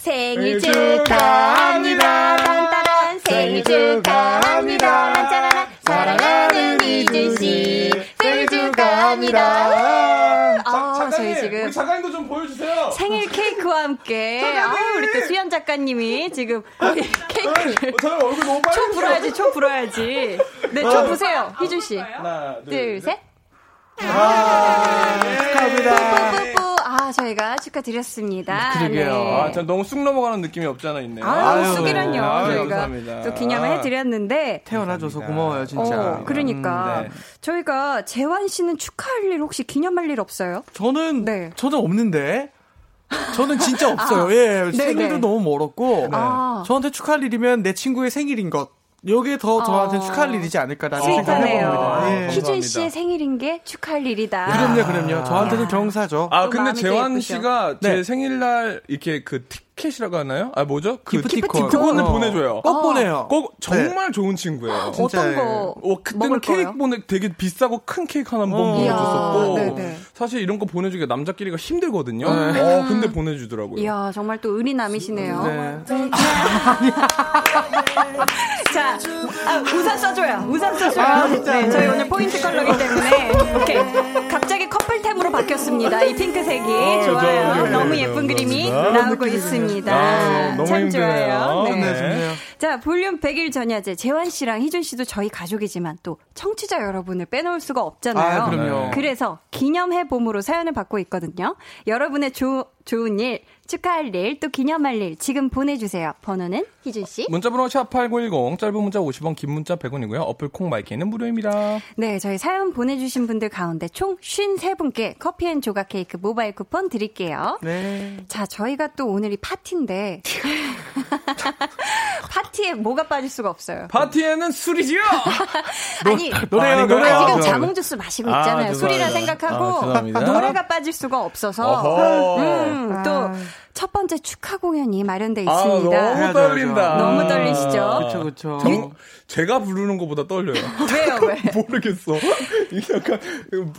생일 축하합니다. 딴따란 생일 축하합니다. 짠짜라란 사랑하는 이준 씨 생일 축하합니다. 아, 저희 지금 작가님도 좀 보여주세요. 생일 케이크와 함께 아, 우리 또 수연 작가님이 지금 케이크를 어, 저 얼굴 너무 빨개. 초 불어야지, 초 불어야지. 네, 초 부세요, 희준 씨. 하나, 둘, 둘, 셋. 축하합니다. 아, 저희가 축하드렸습니다. 그러게요. 네. 아, 전 너무 쑥 넘어가는 느낌이 없지 않아 있네요. 아, 아유, 쑥이란요. 아유, 저희가 감사합니다. 또 기념을 해드렸는데. 태어나줘서 고마워요, 진짜. 어, 그러니까. 음, 네. 저희가 재환 씨는 축하할 일 혹시 기념할 일 없어요? 저는 네. 저는 없는데. 저는 진짜 없어요. 예, 네, 생일도 네. 너무 멀었고 아. 저한테 축하할 일이면 내 친구의 생일인 것. 요게 더 저한테 어. 축하할 일이지 않을까라는 생각을 스윗하네요. 해봅니다. 예. 희- 희준. 씨의 생일인 게 축하할 일이다. 그럼요, 그럼요. 저한테는 경사죠. 아, 또 근데 재환. 씨가 제 네. 생일날 이렇게 그티 켓이라고 하나요? 아, 뭐죠? 그 기프티콘. 그거는 어. 보내줘요. 꼭 보내요. 꼭 정말 좋은 친구예요. 어떤 진짜예요. 거 어, 그때는 케이크 거예요? 보내 되게 비싸고 큰 케이크 하나 한번 어. 보내줬었고 이야, 네네. 사실 이런 거 보내주기가 남자끼리가 힘들거든요. 네. 어, 근데 보내주더라고요. 이야, 정말 또 은이 남이시네요. 네. 자, 아, 우산 써줘요. 우산 써줘요. 아, 진짜. 네, 저희 오늘 포인트 컬러기 때문에. 오케이. 갑자기 커플템으로 바뀌었습니다. 이 핑크색이. 좋아요. 좋아요. 너무 네, 예쁜 네, 그림이 네. 나오고 있습니다. 아, 너무 참 힘드네요. 좋아요. 네. 네. 좋네요. 자, 볼륨 100일 전야제. 재환 씨랑 희준 씨도 저희 가족이지만 또 청취자 여러분을 빼놓을 수가 없잖아요. 아, 그럼요. 그래서 기념해 봄으로 사연을 받고 있거든요. 여러분의 조, 좋은 일, 축하할 일, 또 기념할 일 지금 보내주세요. 번호는 희준 씨. 문자번호 샵8910 짧은 문자 50원 긴 문자 100원이고요. 어플 콩 마이크는 무료입니다. 네, 저희 사연 보내주신 분들 가운데 총 53분께 커피앤 조각 케이크 모바일 쿠폰 드릴게요. 네. 자, 저희가 또 오늘이 파티인데. 파티에 뭐가 빠질 수가 없어요. 파티에는 술이지요. 아니, 노래요? 노래요. 아, 지금 죄송합니다. 자몽 주스 마시고 아, 있잖아요. 술이라 죄송합니다. 생각하고 아. 노래가 빠질 수가 없어서. 음, 또 첫 번째 축하 공연이 마련돼 아, 있습니다. 너무 해야죠, 떨린다. 너무 떨리시죠? 그쵸, 그쵸. 정, 제가 부르는 것보다 떨려요. 왜요, 왜? 모르겠어. 이게 약간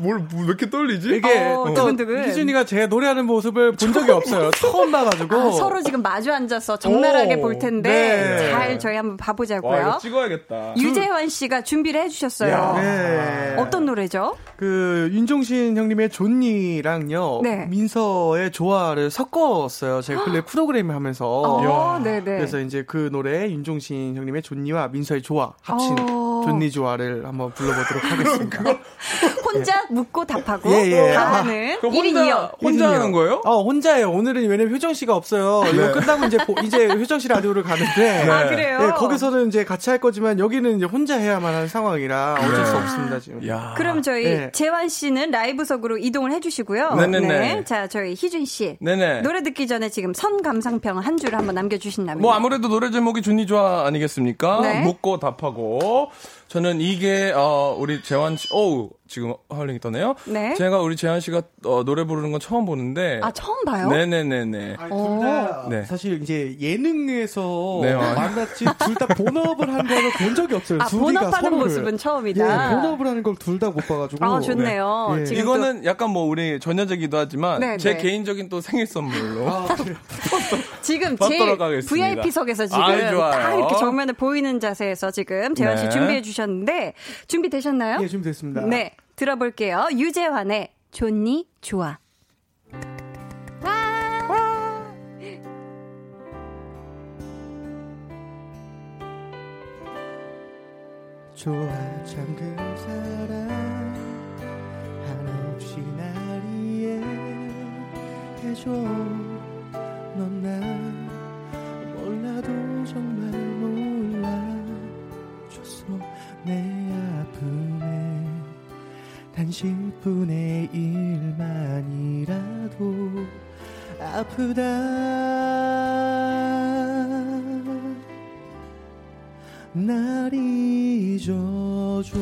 뭘 왜 이렇게 떨리지? 이게 어, 또 두근두근. 희준이가 제가 노래하는 모습을 본 적이 없어요. 처음 봐가지고. 아, 서로 지금 마주 앉아서 적나라하게 오, 볼 텐데 네. 잘 저희 한번 와 봐보자고요. 이거 찍어야겠다. 유재환 씨가 준비를 해주셨어요. 야. 네. 어떤 노래죠? 그 윤종신 형님의 존니랑요 네. 민서의 조화를 섞었어요. 제가 근래 프로그램 하면서 어, 네네. 그래서 이제 그 노래 윤종신 형님의 존니와 민서의 조화 합친 어. 존니 조화를 한번 불러보도록 하겠습니다. 혼자 묻고 답하고 예, 예. 다 하는 그 1인 혼자 2역. 혼자 하는 거예요? 어 혼자예요. 오늘은 왜냐면 효정 씨가 없어요. 네. 이거 끝나고 이제 보- 이제 효정 씨 라디오를 가는데 아, 그래요? 네, 거기서는 이제 같이 할 거지만 여기는 이제 혼자 해야만 하는 상황이라 어쩔 수 없습니다 지금. 야. 그럼 저희 네. 재환 씨는 라이브석으로 이동을 해 주시고요. 네네네. 네. 자, 저희 희준 씨. 네네. 노래 듣기 전에 지금 선 감상평 한줄 한번 남겨 주신다면. 뭐 아무래도 노래 제목이 준니 좋아 아니겠습니까? 네. 묻고 답하고 저는 이게 어 우리 재환 씨, 어우 지금 하울링이 떠네요. 네. 제가 우리 재환 씨가 어, 노래 부르는 건 처음 보는데. 아, 처음 봐요? 네네네네. 둘다 네. 사실 이제 예능에서 네, 어. 만났지 둘 다 본업을 한 거를 본 적이 없어요. 아, 본업하는 서로를. 모습은 처음이다. 예, 본업을 하는 걸 둘 다 못 봐가지고. 아, 좋네요. 네. 이거는 약간 뭐 우리 전혀적이기도 하지만 네, 제 네. 개인적인 또 생일 선물로 아? 지금 제일. VIP석에서 지금 좋아요. 다 이렇게 정면에 보이는 자세에서 지금 재환 씨 네. 준비해 주셨는데 준비 되셨나요? 예, 준비됐습니다. 네, 들어볼게요. 유재환의 좋니 좋아. 좋아 참그 사람 한없이 날 이해해줘 넌 나 몰라도 정말 몰라줬어. 내 아픔에 단 10분의 1만이라도 아프다. 날 잊어줘.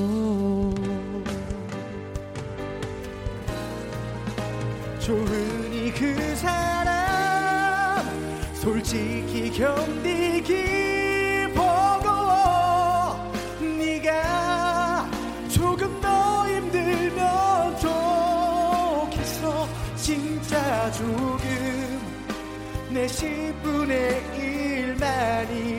좋으니 그 사람 견디기 버거워 네가 조금 더 힘들면 좋겠어. 진짜 조금 내 10분의 1만이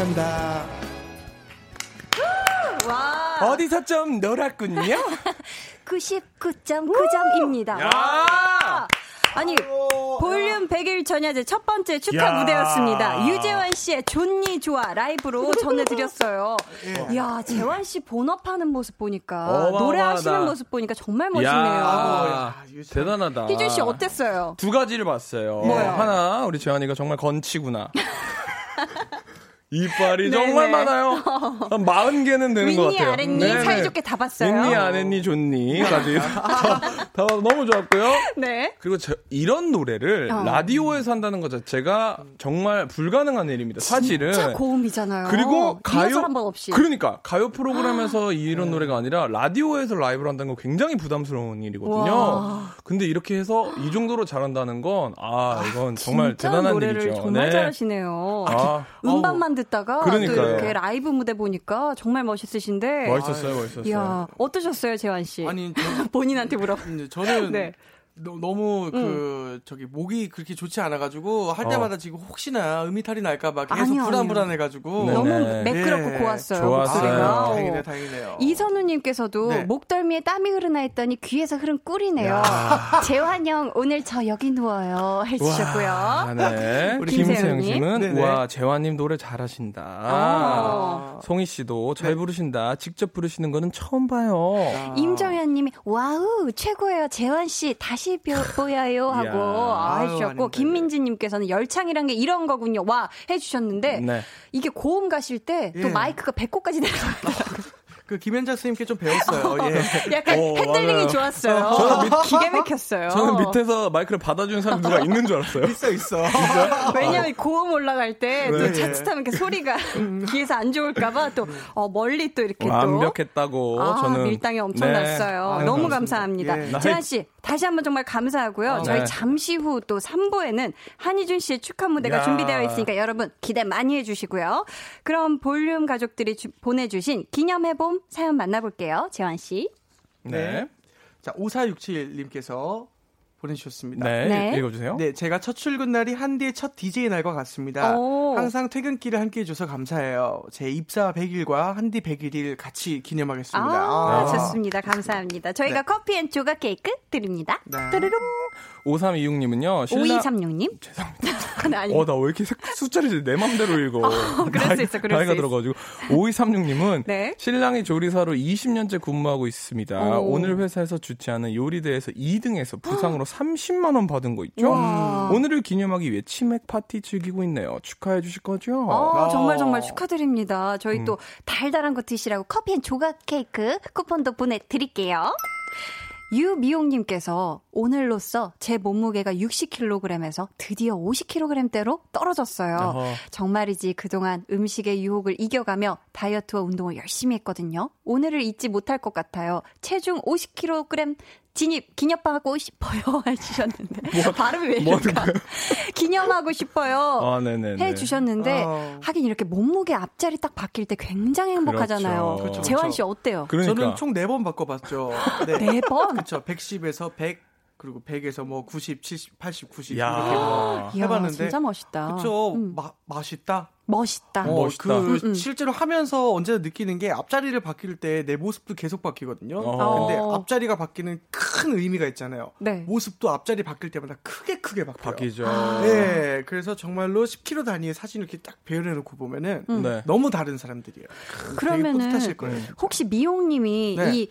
감사합니다. 와. 어디서 좀 놀았군요. 99.9점입니다. 야! 아니, 볼륨 100일 전야제 첫 번째 축하 야. 무대였습니다. 유재환 씨의 존니 좋아 라이브로 전해드렸어요. 이야, 재환 씨 본업하는 모습 보니까, 어마어마하다. 노래하시는 모습 보니까 정말 멋있네요. 야, 대단하다. 희준 씨 어땠어요? 두 가지를 봤어요. 뭐요? 하나 우리 재환이가 정말 건치구나. 이빨이 네, 정말 네. 많아요. 한 40개는 되는 것 윗니 같아요. 아랫니 네네. 사이좋게 다 봤어요. 윗니 아랫니 좋니까지 다, 다 너무 좋았고요. 네. 그리고 저, 이런 노래를 어. 라디오에서 한다는 것 자체가 정말 불가능한 일입니다. 사실은. 진짜 고음이잖아요. 그리고 가요. 그러니까 가요 프로그램에서 이런 노래가 아니라 라디오에서 라이브를 한다는 거 굉장히 부담스러운 일이거든요. 와. 근데 이렇게 해서 이 정도로 잘한다는 건 아 이건 정말 진짜 대단한 노래를 일이죠. 정말 네. 잘하시네요. 아, 음반만 듣다가 또 그러니까요. 이렇게 라이브 무대 보니까 정말 멋있으신데. 멋있었어요, 멋있었어요. 이야, 어떠셨어요, 재환 씨? 아니, 저, 본인한테 물어. 저는 네. 너, 너무 그 저기 목이 그렇게 좋지 않아가지고 할 때마다 지금 혹시나 음이탈이 날까봐 계속 아니요, 불안불안해가지고 네. 너무 네. 매끄럽고 예. 고왔어요. 좋았어요. 목소리가. 아, 어. 다행이네요, 다행이네요. 이선우님께서도 네. 목덜미에 땀이 흐르나 했더니 귀에서 흐른 꿀이네요. 재환 형 오늘 저 여기 누워요 해주셨고요. 아, 네. 우리 김세영 김세영님. 씨는 네네. 와 재환님 노래 잘하신다. 어. 송희 씨도 잘 네. 부르신다. 직접 부르시는 거는 처음 봐요. 임정현님이 wow 최고예요 재환 씨 다시 벼- 보여요 하고. 아, 해주셨고. 김민지님께서는 열창이란 게 이런 거군요 와 해주셨는데 네. 이게 고음 가실 때또 예. 마이크가 배꼽까지 내려가요. 그 김현자 선생님께 좀 배웠어요. 예. 약간 어, 핸들링이 맞아요. 좋았어요. 저는 밑- 기가 막혔어요. 저는 밑에서 마이크를 받아주는 사람 누가 있는 줄 알았어요. 있어 있어. 왜냐면 고음 올라갈 때또 네. 자칫하면 이렇게 소리가 귀에서 안 좋을까봐 또 어, 멀리 또 이렇게 또 완벽했다고 아, 저는 밀당이 엄청 네. 났어요. 너무. 감사합니다. 예. 나 재한 씨, 다시 한번 정말 감사하고요. 아, 저희 네. 잠시 후 또 3부에는 한희준 씨의 축하 무대가 야. 준비되어 있으니까 여러분 기대 많이 해주시고요. 그럼 볼륨 가족들이 주- 보내주신 기념해봄 사연 만나볼게요. 재환 씨. 네. 자 5467님께서 보내주셨습니다. 네. 네. 읽어주세요. 네, 제가 첫 출근 날이 한디의 첫 DJ 날과 같습니다. 오. 항상 퇴근길을 함께 해줘서 감사해요. 제 입사 100일과 한디 100일을 같이 기념하겠습니다. 아, 아. 좋습니다. 감사합니다. 저희가 네. 커피 and 조각 케이크 드립니다. 네. 뚜루룽. 5326님은요. 신라 5236님. 죄송합니다. 네, 아니, 어, 나 왜 이렇게 색- 숫자를 내 맘대로 읽어. 그럴 수 있어, 그럴 나이가 수 있어. 들어가지고. 5236님은 네. 신랑이 조리사로 20년째 근무하고 있습니다. 오. 오늘 회사에서 주최하는 요리대회에서 2등해서 부상으로 30만 원 받은 거 있죠? 와. 오늘을 기념하기 위해 치맥 파티 즐기고 있네요. 축하해 주실 거죠? 어, 아. 정말 정말 축하드립니다. 저희 음. 또 달달한 거 드시라고 커피 and 조각 케이크 쿠폰도 보내드릴게요. 유미용님께서 오늘로써 제 몸무게가 60kg에서 드디어 50kg대로 떨어졌어요. 어허. 정말이지 그동안 음식의 유혹을 이겨가며 다이어트와 운동을 열심히 했거든요. 오늘을 잊지 못할 것 같아요. 체중 50kg 진입 기념하고 싶어요 해주셨는데 발음이 왜뭐 이럴까? 기념하고 싶어요. 아. 해주셨는데 아. 하긴 이렇게 몸무게 앞자리 딱 바뀔 때 굉장히 행복하잖아요. 그렇죠. 그렇죠, 재환 그렇죠. 씨 어때요? 그러니까. 저는 총 4번 바꿔봤죠. 네. 네 번? 그쵸. 110에서 100, 그리고 100에서 뭐 90, 70, 80, 90. 야. 이렇게 뭐 이야, 해봤는데. 진짜 멋있다. 그쵸. 음. 마, 맛있다. 멋있다. 어, 멋있다. 그 음, 음. 실제로 하면서 언제나 느끼는 게 앞자리를 바뀔 때 내 모습도 계속 바뀌거든요. 어. 근데 어. 앞자리가 바뀌는 큰 의미가 있잖아요. 네. 모습도 앞자리 바뀔 때마다 크게 크게 바뀌어요. 바뀌죠. 네, 그래서 정말로 10kg 단위의 사진을 이렇게 딱 배열해놓고 보면은 음. 네. 너무 다른 사람들이에요. 그러면은 뿌듯하실 거예요. 혹시 미용님이 네. 이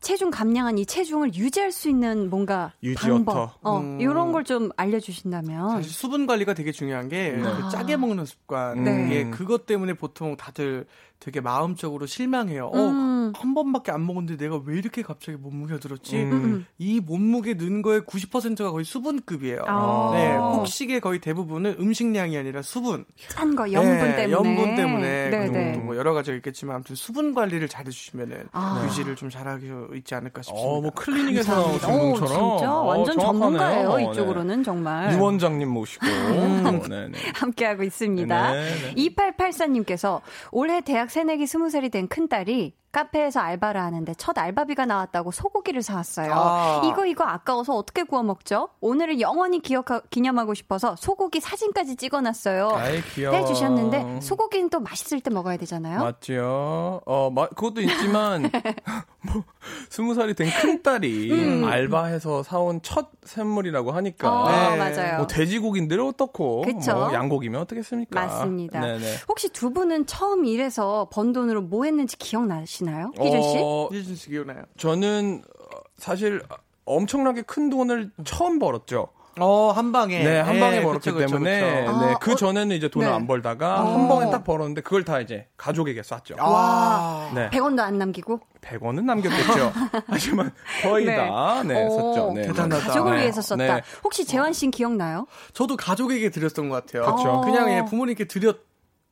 체중 감량한 이 체중을 유지할 수 있는 뭔가 유지어터. 방법, 어, 음. 이런 걸 좀 알려주신다면. 사실 수분 관리가 되게 중요한 게 네. 그 짜게 먹는 습관. 네. 이게 그것 때문에 보통 다들 되게 마음적으로 실망해요. 음. 어, 한 번밖에 안 먹었는데 내가 왜 이렇게 갑자기 몸무게가 늘었지? 음. 음. 이 몸무게 는 거의 90%가 거의 수분급이에요. 아. 네, 폭식의 거의 대부분은 음식량이 아니라 수분. 짠 거, 영분 네, 때문에. 염분 때문에. 네, 그리고 네. 또뭐 여러 가지가 있겠지만 아무튼 수분 관리를 잘 해주시면은 아. 유지를 좀 잘하고 있지 않을까 싶습니다. 어, 뭐 클리닉에서 나오신 오, 분처럼. 진짜 어, 완전 정확하네요. 전문가예요. 네. 이쪽으로는 정말. 유 원장님 모시고. 함께하고 있습니다. 네, 네. 2884님께서 올해 대학 새내기 20살이 된 큰딸이 카페에서 알바를 하는데 첫 알바비가 나왔다고 소고기를 사왔어요. 아. 이거 이거 아까워서 어떻게 구워 먹죠? 오늘을 영원히 기억하, 기념하고 싶어서 소고기 사진까지 찍어놨어요. 아이. 해주셨는데 소고기는 또 맛있을 때 먹어야 되잖아요. 맞죠. 어, 마, 그것도 있지만, 뭐, 스무 살이 된 큰 딸이 음. 알바해서 사온 첫 선물이라고 하니까. 어, 네. 맞아요. 뭐 돼지고기인데 어떻고 그쵸. 뭐 양고기면 어떻겠습니까? 맞습니다. 네네. 혹시 두 분은 처음 일해서 번 돈으로 뭐 했는지 기억나시나요? 희준 씨? 어, 희준 씨 기억나요? 저는 어, 사실 엄청나게 큰 돈을 처음 벌었죠. 어, 한 방에. 네, 한 방에 예, 벌었기 그쵸, 그쵸, 때문에 그쵸. 네, 아, 그 어, 전에는 이제 돈을 네. 안 벌다가 어. 한 번에 딱 벌었는데 그걸 다 이제 가족에게 쐈죠. 와. 네. 100원도 안 남기고. 100원은 남겼겠죠. 하지만 거의 네. 다 네, 어, 썼죠. 네. 대단하다. 가족을 네. 위해서 썼다. 네. 혹시 재환 씨는 기억나요? 저도 가족에게 드렸던 것 같아요. 그쵸. 그냥 예, 부모님께 드렸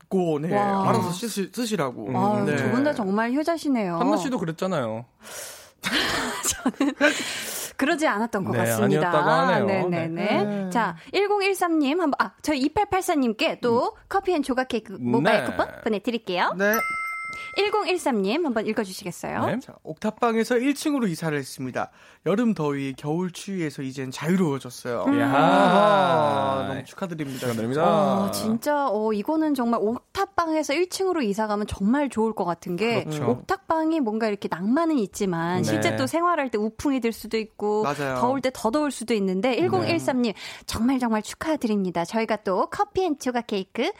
고, 네. 와. 알아서 쓰시, 쓰시라고. 아, 네. 두 분 다 정말 효자시네요. 한나 씨도 그랬잖아요. 그러지 않았던 것 네, 같습니다. 아니었다고 하네요. 네네네. 자, 1013님, 한번, 아, 저희 2884님께 또 커피 and 조각 케이크 모바일 네. 쿠폰 보내 드릴게요. 네. 1013님, 한번 읽어주시겠어요? 네. 자, 옥탑방에서 1층으로 이사를 했습니다. 여름 더위, 겨울 추위에서 이젠 자유로워졌어요. 음. 야 아, 너무 축하드립니다. 축하드립니다. 어, 진짜, 어, 이거는 정말 옥탑방에서 1층으로 이사 가면 정말 좋을 것 같은 게, 그렇죠. 옥탑방이 뭔가 이렇게 낭만은 있지만, 네. 실제 또 생활할 때 우풍이 들 수도 있고, 맞아요. 더울 때 더 더울 수도 있는데, 1013님, 정말 정말 축하드립니다. 저희가 또 커피 and 조각 케이크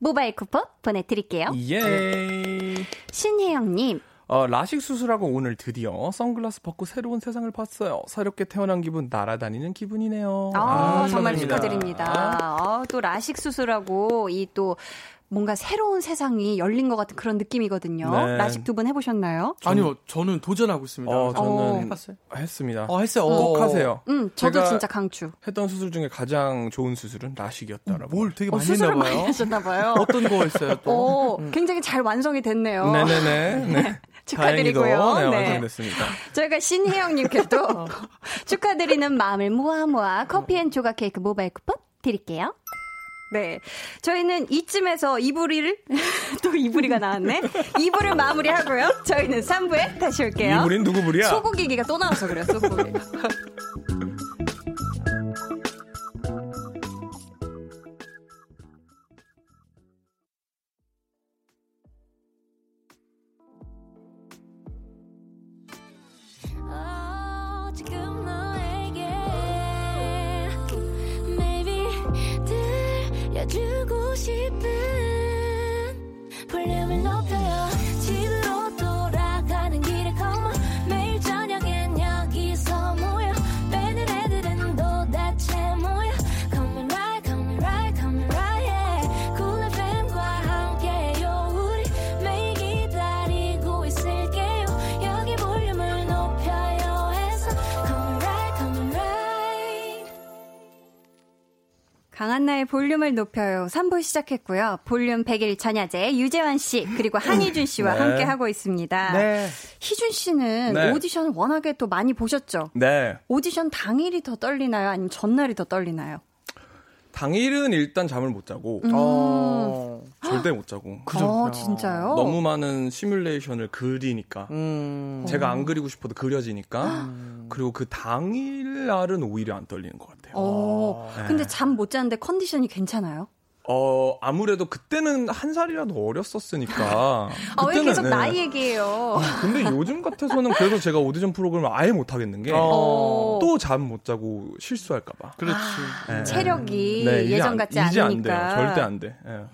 모바일 쿠폰 보내드릴게요. 예. 신혜영님, 어, 라식 수술하고 오늘 드디어 선글라스 벗고 새로운 세상을 봤어요. 새롭게 태어난 기분, 날아다니는 기분이네요. 아, 정말 축하드립니다. 축하드립니다. 아, 또 라식 수술하고 이 또 뭔가 새로운 세상이 열린 것 같은 그런 느낌이거든요. 네. 라식 두 분 해보셨나요? 아니요, 저는 도전하고 있습니다. 어, 저는 어. 해봤어요? 했습니다. 어, 했어요. 꼭 어, 하세요. 음, 저도 제가 진짜 강추. 했던 수술 중에 가장 좋은 수술은 라식이었더라고요. 뭘 되게 어, 많이 수술을 했나 봐요. 많이 하셨나 봐요. 어떤 거 했어요, 또? 오, 굉장히 잘 완성이 됐네요. 네네네. 네. 축하드리고요. 다행히도, 네, 네. 완성됐습니다. 저희가 신혜영님께도 축하드리는 마음을 모아 모아 커피 and 조각 케이크 모바일 쿠폰 드릴게요. 네. 저희는 이쯤에서 이불이를, 또 이불이가 나왔네. 이불을 마무리 하고요. 저희는 3부에 다시 올게요. 이불인 누구 불이야? 소고기 얘기가 또 나와서 그래요, 소고기. 주고 싶은 볼륨을 높여 강한나의 볼륨을 높여요. 3부 시작했고요. 볼륨 100일 전야제 유재환 씨 그리고 한희준 씨와 네. 함께 하고 있습니다. 네. 희준 씨는 네. 오디션을 워낙에 또 많이 보셨죠? 네. 오디션 당일이 더 떨리나요? 아니면 전날이 더 떨리나요? 당일은 일단 잠을 못 자고, 음. 어. 절대 못 자고. 어, 진짜요? 너무 많은 시뮬레이션을 그리니까. 음. 제가 안 그리고 싶어도 그려지니까. 그리고 그 당일 날은 오히려 안 떨리는 것 같아요. 어, 네. 근데 잠 못 자는데 컨디션이 괜찮아요? 어, 아무래도 그때는 한 살이라도 어렸었으니까. 아, 왜 그때는, 계속 네. 나이 얘기해요? 근데 요즘 같아서는 그래도 제가 오디션 프로그램을 아예 못 하겠는 게. 어. 또잠 못 자고 실수할까봐. 그렇지. 네. 체력이 네, 이제 예전 안- 같지 이제 않으니까. 안 돼요. 절대 안 돼. 예.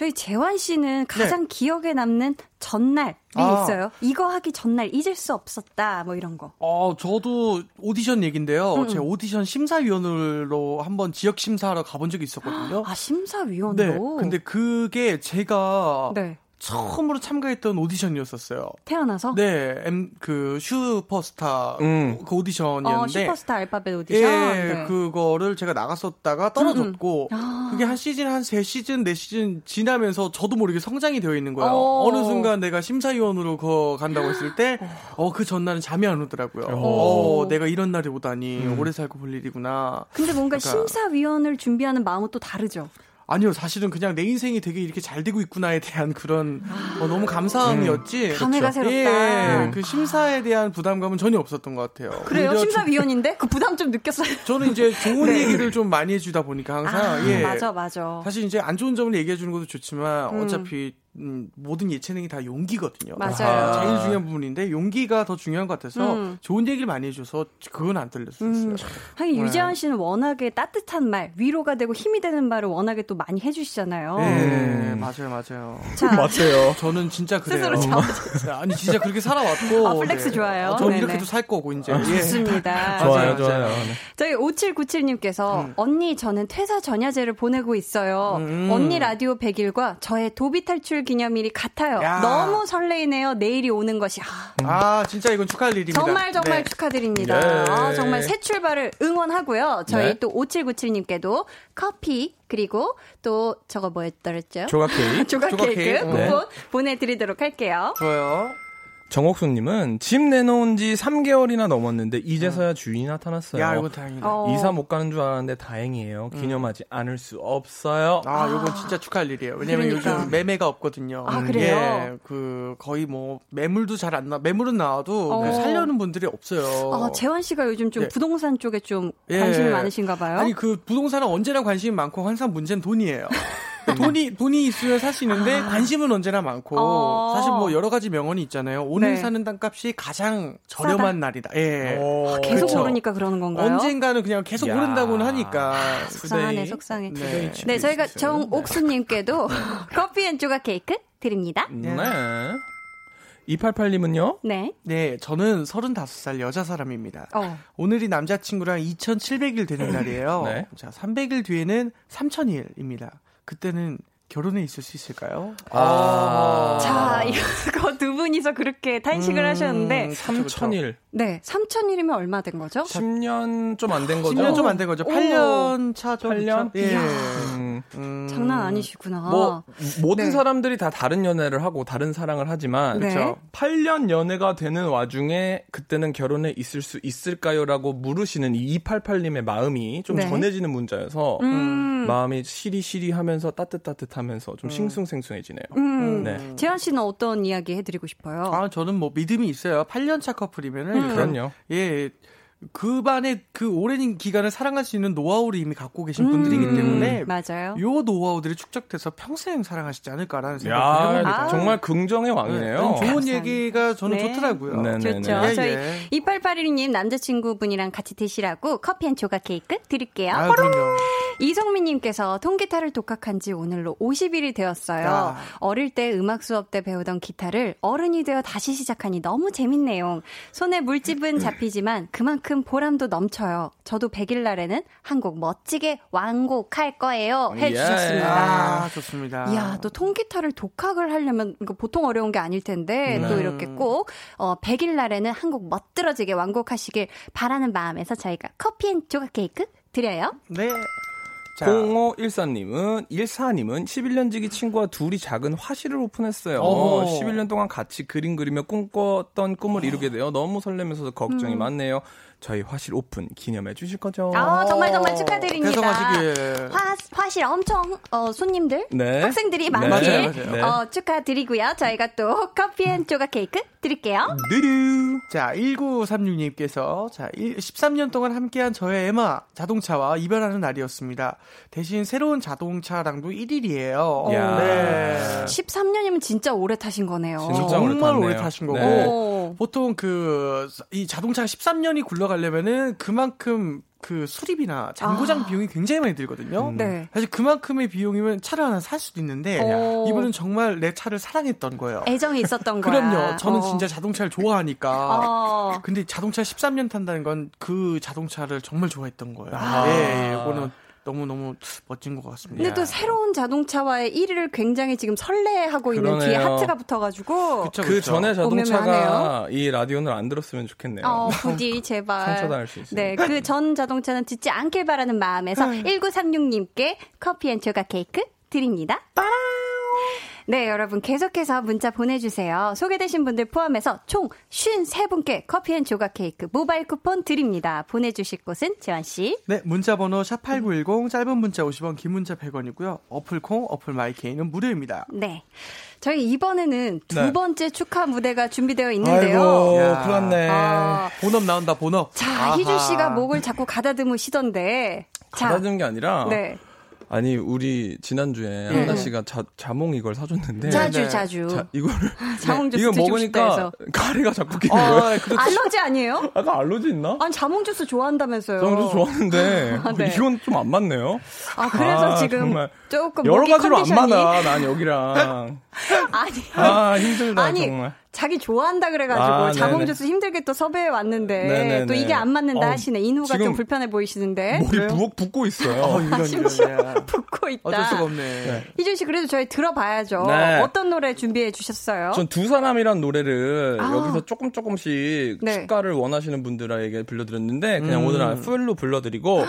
저희 재환 씨는 가장 기억에 남는 전날이 아. 있어요. 이거 하기 전날 잊을 수 없었다. 뭐 이런 거. 어, 저도 오디션 얘긴데요. 음. 제가 오디션 심사위원으로 한번 지역 심사하러 가본 적이 있었거든요. 아 심사위원으로. 네. 근데 그게 제가 네. 처음으로 참가했던 오디션이었었어요. 태어나서 네, M 그 슈퍼스타 음. 그 오디션이었는데 어, 슈퍼스타 알파벳 오디션. 예, 네. 그거를 제가 나갔었다가 떨어졌고 아. 그게 한 시즌 한 세 시즌 네 시즌 지나면서 저도 모르게 성장이 되어 있는 거예요. 어. 어느 순간 내가 심사위원으로 거 간다고 했을 때 어 그 전날은 잠이 안 오더라고요. 어. 어, 내가 이런 날이 오다니 오래 살고 볼 일이구나. 근데 뭔가 그러니까- 심사위원을 준비하는 마음은 또 다르죠. 아니요, 사실은 그냥 내 인생이 되게 이렇게 잘 되고 있구나에 대한 그런 어, 너무 감사함이었지. 감회가 새롭다. 예, 그 심사에 대한 부담감은 전혀 없었던 것 같아요. 그래요? 심사위원인데 그 부담 좀 느꼈어요. 저, 는 이제 좋은 얘기를 좀 많이 해주다 보니까 항상 아, 예. 맞아, 맞아. 사실 이제 안 좋은 점을 얘기해 주는 것도 좋지만 음. 어차피 음, 모든 예체능이 다 용기거든요. 맞아요. 제일 중요한 부분인데 용기가 더 중요한 것 같아서 음. 좋은 얘기를 많이 해줘서 그건 안 들렸어요. 음, 하긴 네. 유재환 씨는 워낙에 따뜻한 말, 위로가 되고 힘이 되는 말을 워낙에 또 많이 해주시잖아요. 네, 맞아요, 맞아요. 자, 맞아요. 저는 진짜 그래요. 스스로. 아니 진짜 그렇게 살아왔고. 아, flex 좋아요. 어, 저는 네네. 이렇게도 살 거고 이제. 아, 예. 좋습니다. 좋아요, 맞아요, 좋아요. 맞아요. 네. 저희 5797님께서 음. 언니 저는 퇴사 전야제를 보내고 있어요. 음. 언니 라디오 100일과 저의 도비 탈출 기념일이 같아요. 야. 너무 설레이네요. 내일이 오는 것이. 아, 아 진짜 이건 축하할 일입니다. 정말 정말 네. 축하드립니다. 네. 아, 정말 새 출발을 응원하고요. 저희 네. 또 5797님께도 커피 그리고 또 저거 뭐였더랬죠? 조각 케이크. 조각 조각 케이크 케이크. 쿠폰 네. 보내드리도록 할게요. 좋아요. 정옥수님은 집 내놓은 지 3개월이나 넘었는데 이제서야 주인이 나타났어요. 야 이거 다행이다. 어. 이사 못 가는 줄 알았는데 다행이에요. 기념하지 않을 수 없어요. 아, 요건 진짜 축하할 일이에요. 왜냐면 그러니까. 요즘 매매가 없거든요. 아, 그래요? 예, 그 거의 뭐 매물도 잘 안 나. 매물은 나와도 어. 그 살려는 분들이 없어요. 아, 재환 씨가 요즘 좀 네. 부동산 쪽에 좀 예. 관심이 많으신가 봐요. 아니 그 부동산은 언제나 관심이 많고 항상 문제는 돈이에요. 돈이 돈이 있으면 살수 있는데 관심은 언제나 많고 아. 어. 사실 뭐 여러 가지 명언이 있잖아요. 오늘 네. 사는 땅값이 가장 저렴한 날이다. 예. 오, 계속 그쵸. 오르니까 그러는 건가요? 언젠가는 그냥 계속 야. 오른다고는 하니까. 속상하네, today. 속상해. 네. 네, 저희가 정옥수님께도 커피 and 조각 케이크 드립니다. 네. 288님은요? 네. 네, 저는 35살 여자 사람입니다. 어. 오늘이 남자친구랑 2700일 되는 날이에요. 네. 자, 300일 뒤에는 3000일입니다. 그때는 결혼해 있을 수 있을까요? 아. 자, 이거 두 분이서 그렇게 탄식을 음, 하셨는데, 그쵸, 그쵸. 3000일. 네, 3천일이면 얼마 된 거죠? 10년 좀 안 된 거죠? 10년 좀 안 된 거죠. 오. 8년 차죠. 8년? 예. 음, 음. 장난 아니시구나. 뭐 모든 네. 사람들이 다 다른 연애를 하고 다른 사랑을 하지만 네. 그쵸? 8년 연애가 되는 와중에 그때는 결혼에 있을 수 있을까요 라고 물으시는 이 288님의 마음이 좀 네. 전해지는 문자여서 음, 마음이 시리시리 하면서 따뜻따뜻 하면서 좀 싱숭생숭해지네요. 음. 네. 재환 씨는 어떤 이야기 해드리고 싶어요? 아, 저는 뭐 믿음이 있어요. 8년 차 커플이면은 음. 그럼요. 예. 그 반의 그 오랜 기간을 사랑할 수 있는 노하우를 이미 갖고 계신 음, 분들이기 때문에 맞아요. 요 노하우들이 축적돼서 평생 사랑하시지 않을까라는 생각을 야, 해봅니다. 아. 정말 긍정의 왕이네요. 네, 좋은 감사합니다. 얘기가 저는 네. 좋더라고요. 네, 네, 좋죠. 네. 예, 저희 예. 2881님 남자친구분이랑 같이 드시라고 커피 and 조각 케이크 드릴게요. 아, 그럼요. 이성민님께서 통기타를 독학한 지 오늘로 50일이 되었어요. 야. 어릴 때 음악 수업 때 배우던 기타를 어른이 되어 다시 시작하니 너무 재밌네요. 손에 물집은 잡히지만 그만큼 보람도 넘쳐요. 저도 100일 날에는 한 곡 멋지게 완곡할 거예요. 해주셨습니다. 아, 좋습니다. 이야, 또 통기타를 독학을 하려면 이거 보통 어려운 게 아닐 텐데 네. 또 이렇게 꼭 어, 100일 날에는 한 곡 멋들어지게 완곡하시길 바라는 마음에서 저희가 커피 and 조각 케이크 드려요. 네. 자, 0514님은 14님은 11년 지기 친구와 둘이 작은 화실을 오픈했어요. 오. 11년 동안 같이 그림 그리며 꿈꿨던 꿈을 이루게 되어 너무 설레면서 걱정이 많네요. 저희 화실 오픈 기념해 주실 거죠? 아, 정말 정말 축하드립니다. 대성하시길. 화, 화실 엄청 어, 손님들 네. 학생들이 네. 많길 맞아요. 네. 어, 축하드리고요. 저희가 또 커피 and 조각 케이크 드릴게요. 느르. 자, 1936님께서 자, 13년 동안 함께한 저의 애마 자동차와 이별하는 날이었습니다. 대신 새로운 자동차랑도 1일이에요. 야. 네. 13년이면 진짜 오래 타신 거네요. 진짜 오래 정말 탔네요. 오래 타신 거고 네. 오. 보통 그 이 자동차가 13년이 굴러 가려면은 그만큼 그 수리비나 잔고장 아. 비용이 굉장히 많이 들거든요. 네. 사실 그만큼의 비용이면 차를 하나 살 수도 있는데 오. 이분은 정말 내 차를 사랑했던 거예요. 애정이 있었던 거야. 그럼요. 저는 어. 진짜 자동차를 좋아하니까. 어. 근데 자동차 13년 탄다는 건 그 자동차를 정말 좋아했던 거예요. 아. 예, 예, 이거는 너무너무 멋진 것 같습니다. 근데 또 새로운 자동차와의 1일을 굉장히 지금 설레하고 있는 뒤에. 하트가 붙어가지고 그쵸, 그 그쵸. 전에 오면하네요. 자동차가 이 라디오를 안 들었으면 좋겠네요. 어, 부디 제발. 상처당할 수 있어요. 네, 그 전 자동차는 듣지 않길 바라는 마음에서 1936님께 커피 and 조각 케이크 드립니다. 네, 여러분 계속해서 문자 보내주세요. 소개되신 분들 포함해서 총 53분께 커피 and 조각 케이크 모바일 쿠폰 드립니다. 보내주실 곳은 재환씨. 네, 문자 번호 샵8910 짧은 문자 50원, 긴 문자 100원이고요. 어플 콩, 어플 마이케이는 무료입니다. 네. 저희 이번에는 두 네. 번째 축하 무대가 준비되어 있는데요. 아이고, 났네. 아, 본업 나온다, 본업. 자, 아하. 희준 씨가 목을 자꾸 가다듬으시던데. 자, 가다든 게 아니라 네. 아니 우리 지난주에 하나 씨가 자, 자몽 이걸 사줬는데 자주 네. 자주. 자, 이거를 자몽 주스 이거 먹으니까. 가래가 자꾸 끼는 거예요. 아, 그렇죠. 알러지 아니에요? 아까 알러지 있나? 아니 자몽 주스 좋아한다면서요. 저는 좀 좋았는데 아, 네. 이건 좀 안 맞네요. 아 그래서 아, 지금 정말 조금 여러 가지로 컨디션이 안 맞아 난 여기랑 아니 아 힘들다 아니 정말. 자기 좋아한다 그래가지고 아, 자몽 네네. 주스 힘들게 또 섭외해 왔는데 네네네. 또 이게 안 맞는다 어, 하시네 인후가 지금 좀 불편해 보이시는데 머리 부엌 붓고 있어요. 어, 이런, 이런. 붓고 있다. 어쩔 수가 없네. 네. 희준 씨 그래도 저희 들어봐야죠. 네. 어떤 노래 준비해 주셨어요? 전 두 사람이란 노래를 아. 여기서 조금 조금씩 네. 축가를 원하시는 분들에게 불러드렸는데 그냥 음. 오늘은 풀로 불러드리고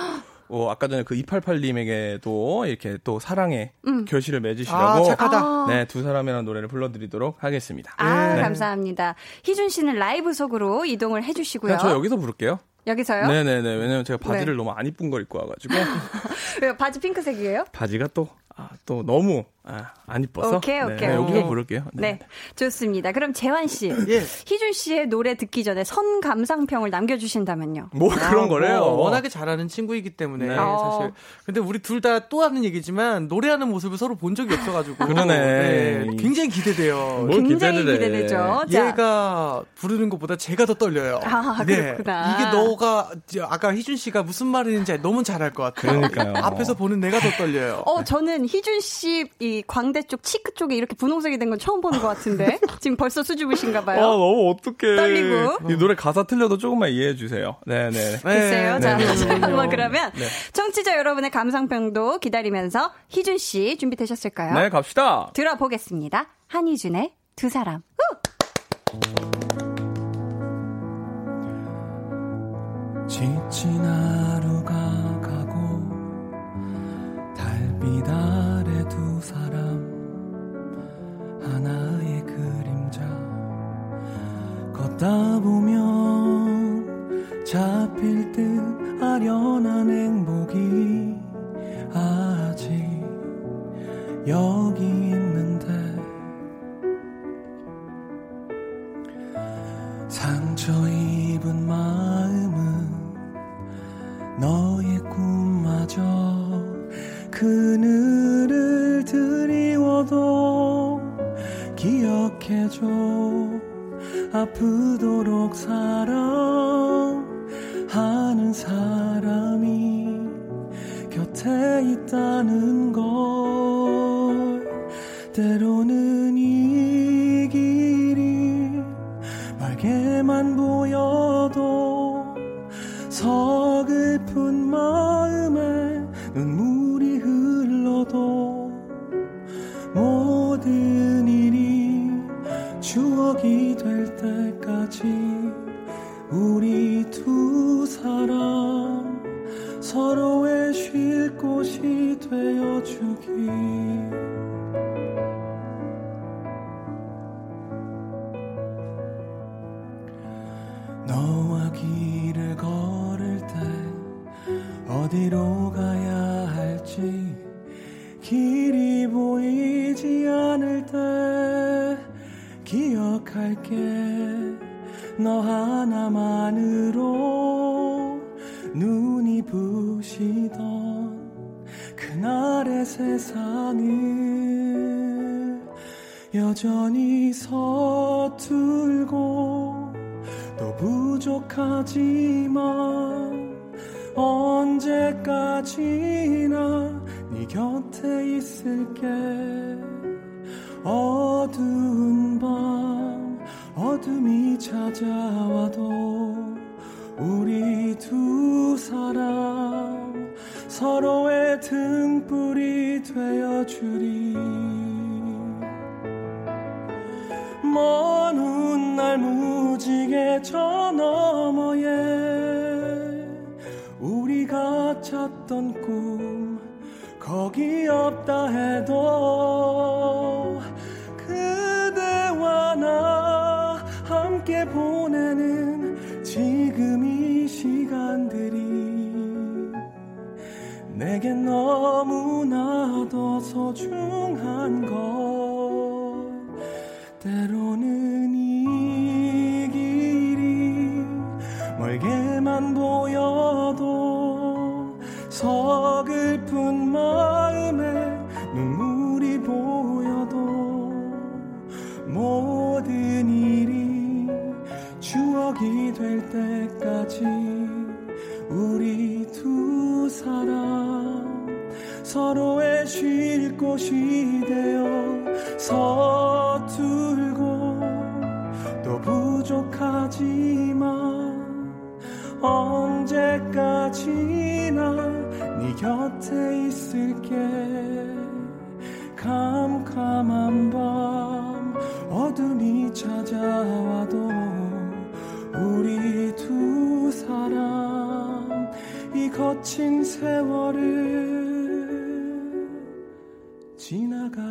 어, 아까 전에 그 288님에게도 이렇게 또 사랑의 음. 결실을 아, 맺으시라고 착하다. 아. 네, 두 사람이라는 노래를 불러드리도록 하겠습니다. 아, 네. 감사합니다. 희준 씨는 라이브 속으로 이동을 해주시고요. 저 여기서 부를게요. 여기서요? 네네네. 왜냐면 제가 바지를 네. 너무 안 이쁜 걸 입고 와가지고 왜요? 바지 핑크색이에요? 바지가 또, 아, 또 너무 아, 안 이뻐서 오케이, 네, 오케이, 네, 여기서 오케이. 부를게요. 네. 좋습니다. 그럼 재환 씨. 예. 희준 씨의 노래 듣기 전에 선 감상평을 남겨 주신다면요. 뭐 그런 아, 거래요. 뭐 워낙에 잘하는 친구이기 때문에 네. 사실. 근데 우리 둘 다 또 하는 얘기지만 노래하는 모습을 서로 본 적이 없어 가지고. 그러네. 네, 굉장히 기대돼요. 뭘 굉장히. 기대되죠. 자, 얘가 부르는 것보다 제가 더 떨려요. 네. 아, 그렇구나. 이게 너가 저 아까 희준 씨가 무슨 말인지 너무 잘알것 같아요. 그러니까요. 앞에서 보는 내가 더 떨려요. 어, 저는 희준 씨이 광대 쪽 치크 쪽에 이렇게 분홍색이 된 건 처음 보는 것 같은데 지금 벌써 수줍으신가 아, 봐요. 너무 어떡해. 떨리고. 이 노래 가사 틀려도 조금만 이해해 주세요. 네네. 글쎄요. 자, 네, 네, 자, 네, 네. 한번 그러면 청취자 여러분의 감상평도 기다리면서 희준 씨 준비되셨을까요? 네, 갑시다. 들어보겠습니다. 한희준의 두 사람. 지친 하루가 가고 달빛 두 사람 하나의 그림자. 걷다 보면 잡힐 듯 아련한 행복이 아직 여기 있는데. 상처 입은 마음은 너의 꿈마저 그늘 을 드리워도 기억해줘. 아프도록 사랑하는 사람이 곁에 있다는 걸. 때로는 이 길이 멀게만 보여도 서글픈 마음에 눈물이 흘러도 모든 일이 추억이 될 때까지 우리 두 사람 서로의 쉴 곳이 되어주기 부족하지만 언제까지나 네 곁에 있을게. 어두운 밤 어둠이 찾아와도 우리 두 사람 서로의 등불이 되어주리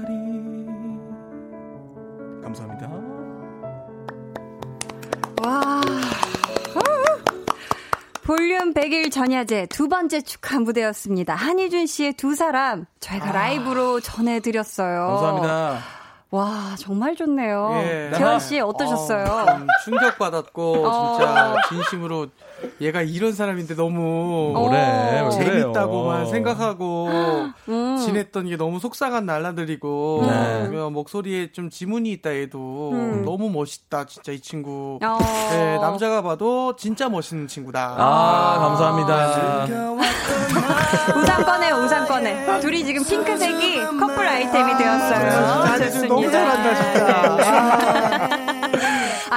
지나가리 감사합니다. 와. 볼륨 100일 전야제 두 번째 축하 무대였습니다. 한희준 씨의 두 사람 저희가 라이브로 전해드렸어요. 감사합니다. 와 정말 좋네요. 예. 재환 씨 어떠셨어요? 어, 충격 받았고 어. 진짜 진심으로 얘가 이런 사람인데 너무 그래요? 재밌다고만 생각하고 음. 지냈던 게 너무 속상한 날라들이고 네. 어, 목소리에 좀 지문이 있다 해도 음. 너무 멋있다 진짜 이 친구 어. 네, 남자가 봐도 진짜 멋있는 친구다 아, 감사합니다. 우산 꺼내 우산 꺼내. 둘이 지금 핑크색이 커플 아이템이 되었어요. 아니, 지금 너무 잘한다 진짜 아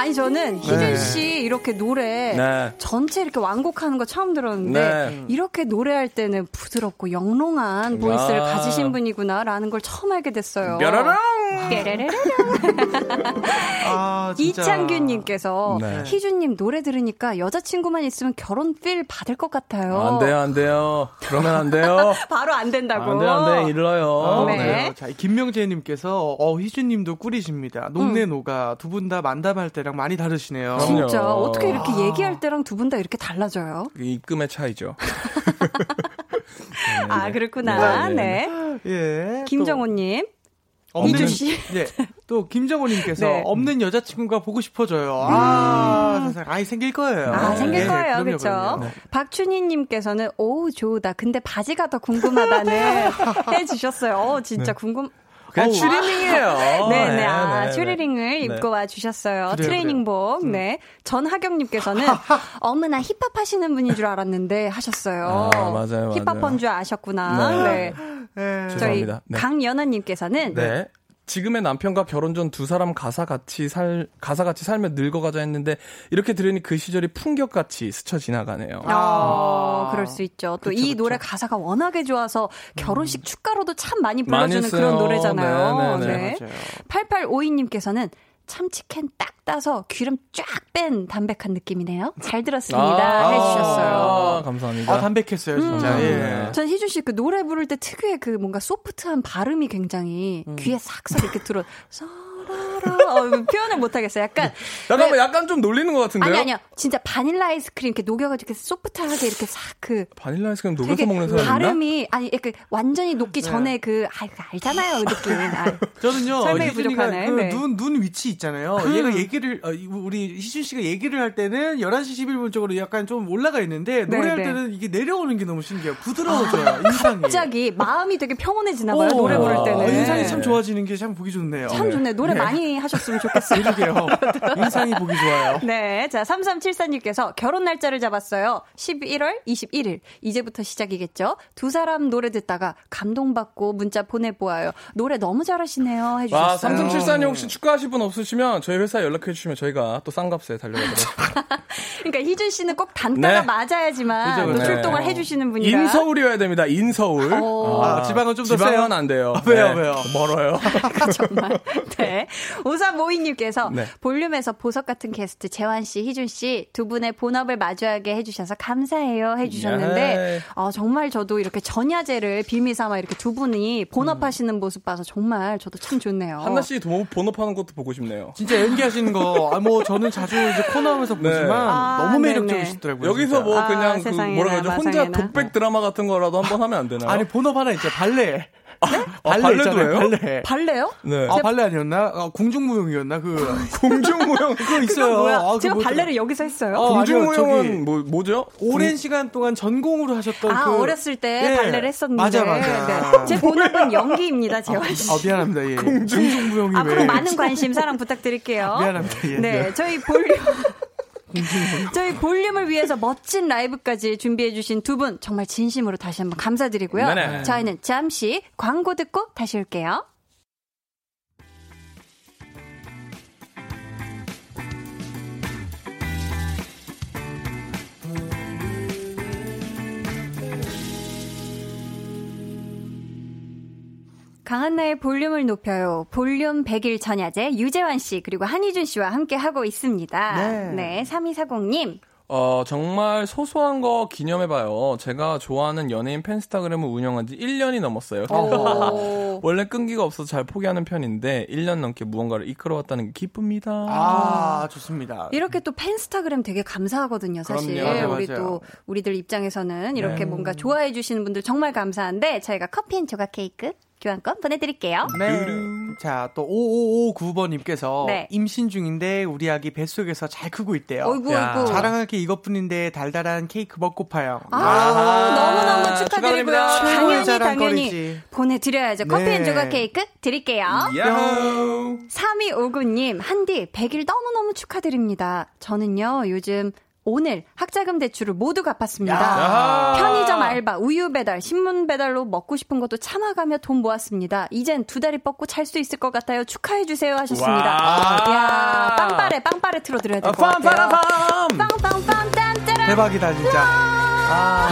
니 저는 희준 씨 이렇게 노래 네. 전체 이렇게 완곡하는 거 처음 들었는데 네. 이렇게 노래할 때는 부드럽고 영롱한 보이스를 야. 가지신 분이구나라는 걸 처음 알게 됐어요. 깨레레레. 아. 이창균님께서 네. 희준님 노래 들으니까 여자친구만 있으면 결혼 필 받을 것 같아요. 안 돼요, 안 돼요. 그러면 안 돼요. 바로 안 된다고. 안 돼, 안 돼. 일러요. 어, 네. 네. 자, 김명재님께서 어 희준님도 꿀이십니다. 녹내 노가 두분 다 만담할 때랑 많이 다르시네요. 그럼요. 진짜 어떻게 이렇게 얘기할 때랑 두 분 다 이렇게 달라져요? 그 입금의 차이죠. 아 그렇구나. 네, 네. 네, 예. 김정호님. 이준 씨. 네. 또 김정호님께서 네. 없는 여자친구가 보고 싶어져요. 아, 세상에. 아이 생길 거예요. 아, 생길 네, 거예요. 그럼요, 그렇죠? 그럼요. 박춘희님께서는 오 좋다. 근데 바지가 더 궁금하다는 해주셨어요. 어, 진짜 궁금. 그냥. 추리닝이에요. 네 네. 아, 네, 네. 추리링을 입고 와 주셨어요. 트레이닝복. 네. 전하경님께서는 어머나 힙합 하시는 분인 줄 알았는데 하셨어요. 아, 맞아요, 맞아요. 줄 아셨구나. 네. 네. 네. 저희 죄송합니다. 네. 강연아님께서는 네. 지금의 남편과 결혼 전 두 사람 가사 같이 살 가사 같이 살며 늙어가자 했는데 이렇게 들으니 그 시절이 풍경같이 스쳐 지나가네요. 어, 그럴 수 있죠. 또이 그쵸, 그쵸. 노래 가사가 워낙에 좋아서 결혼식 축가로도 참 많이 많이 불러주는 써요. 그런 노래잖아요. 네, 네, 네, 맞아요. 8852님께서는 참치캔 딱 따서 기름 쫙 뺀 담백한 느낌이네요. 잘 들었습니다. 아, 해주셨어요. 감사합니다. 아, 담백했어요, 진짜. 음. 예. 네. 전 희준 씨 그 노래 부를 때 특유의 그 뭔가 소프트한 발음이 굉장히 음. 귀에 싹싹 이렇게 들어. 서라라. 어, 표현을 못하겠어요. 약간 잠깐만 왜- 약간 좀 놀리는 것 같은데요? 아니 아니요. 진짜 바닐라 아이스크림 이렇게 녹여가지고 이렇게 소프트하게 이렇게 싹 그 바닐라 아이스크림 녹여서 먹는 사람? 발음이 아니 약간 완전히 녹기 전에 그 아, 그 알잖아요 그 느낌. 아, 저는요, 설명이 부족하네. 그 네. 눈, 눈 위치 있잖아요. 얘가 얘기를, 어, 이- 우리 희준 씨가 얘기를 할 때는 11시 11분 쪽으로 약간 좀 올라가 있는데, 네, 노래할 네. 때는 이게 내려오는 게 너무 신기해요. 부드러워져요, 인상이. 갑자기 마음이 되게 평온해지나 봐요 오, 노래 부를 어, 때는. 인상이 참 좋아지는 게 참 보기 좋네요. 참 좋네. 노래 많이 하셨으면 좋겠어요. 그러게요. 인상이 보기 좋아요. 네. 자, 3374님께서 결혼 날짜를 잡았어요. 11월 21일. 이제부터 시작이겠죠? 두 사람 노래 듣다가 감동받고 문자 보내보아요. 노래 너무 잘하시네요. 와, 해주셨어요. 삼성칠사님 혹시 축구하실 분 없으시면 저희 회사에 연락해 주시면 저희가 또 싼값에 달려가도록 그러니까 희준 씨는 꼭 단가가 네. 맞아야지만 그죠, 또 그죠. 출동을 해주시는 분이라. 인서울이어야 됩니다. 인서울. 오. 아, 지방은 좀더 지방은 세요? 안 돼요. 왜요, 네. 왜요? 멀어요. 정말. 네. 오사모이님께서 네. 볼륨에서 보석 같은 게스트 재환 씨, 희준 씨 두 분의 본업을 마주하게 해주셔서 감사해요 해주셨는데 네. 어, 정말 저도 이렇게 전야제를 빌미 삼아 이렇게 두 분이 본업하시는 모습 봐서 정말 저도 참 좋네요. 한나 씨 도- 본업하는 것도 보고 싶네요. 진짜 연기하시는 거, 아, 뭐, 저는 자주 이제 코너하면서 네. 보지만 아, 너무. 매력적이시더라고요. 여기서 진짜. 뭐 아, 그냥 그 세상에나, 뭐라 그러죠? 혼자. 독백 드라마 같은 거라도 한번 하면 안 되나요? 아니, 본업 하나 있죠. 발레. 아, 발레 발레도 있잖아요, 해요? 발레. 발레요? 네. 아, 발레 아니었나? 아, 공중무용이었나? 그, 공중무용. 그거 있어요. 뭐야? 아, 제가 뭐- 발레를 여기서 했어요? 어, 공중무용은 뭐 뭐죠? 오랜 시간 동안 전공으로 하셨던 아, 그. 어렸을 때 예. 발레를 했었는데. 맞아, 맞아. 네. 제 본업은 연기입니다, 재환 씨. 아, 미안합니다. 예. 공중무용이 앞으로 왜. 많은 관심, 사랑 부탁드릴게요. 미안합니다. 예. 네, 저희 볼륨. 저희 볼륨을 위해서 멋진 라이브까지 준비해주신 두 분 정말 진심으로 다시 한번 감사드리고요. 네네. 저희는 잠시 광고 듣고 다시 올게요. 강한나의 볼륨을 높여요. 볼륨 100일 전야제 유재환 씨 그리고 한희준 씨와 함께 하고 있습니다. 네. 네, 3240님. 어, 정말 소소한 거 기념해봐요. 제가 좋아하는 연예인 fanstagram을 운영한 지 1년이 넘었어요. 오. 원래 끈기가 없어서 잘 포기하는 편인데 1년 넘게 무언가를 이끌어왔다는 게 기쁩니다. 아, 좋습니다. 이렇게 또 fanstagram 되게 감사하거든요, 사실. 그럼요. 맞아요, 우리 맞아요. 또 우리들 입장에서는 이렇게 네. 뭔가 좋아해 주시는 분들 정말 감사한데 저희가 커피 and 조각 케이크 교환권 보내드릴게요. 네. 자, 또 5559번님께서 네. 임신 중인데 우리 아기 뱃속에서 잘 크고 있대요. 어이구 야. 어이구. 자랑할 게 이것뿐인데 달달한 케이크 먹고 파요. 아, 너무너무 축하드리고요. 당연히 당연히. 보내드려야죠. 커피 네. and 조각 케이크 드릴게요. 야호! 3259님, 한디 100일 너무너무 축하드립니다. 저는요, 요즘 오늘 학자금 대출을 모두 갚았습니다. 야하. 편의점 알바, 우유 배달, 신문 배달로 먹고 싶은 것도 참아가며 돈 모았습니다. 이젠 두 다리 뻗고 잘 수 있을 것 같아요. 축하해 주세요 하셨습니다. 와. 이야, 빵빠레, 빵빠레 틀어 드려야 될것 같아요. 빰빠라밤! 빵빵빵 딴따라. 대박이다, 진짜. 아,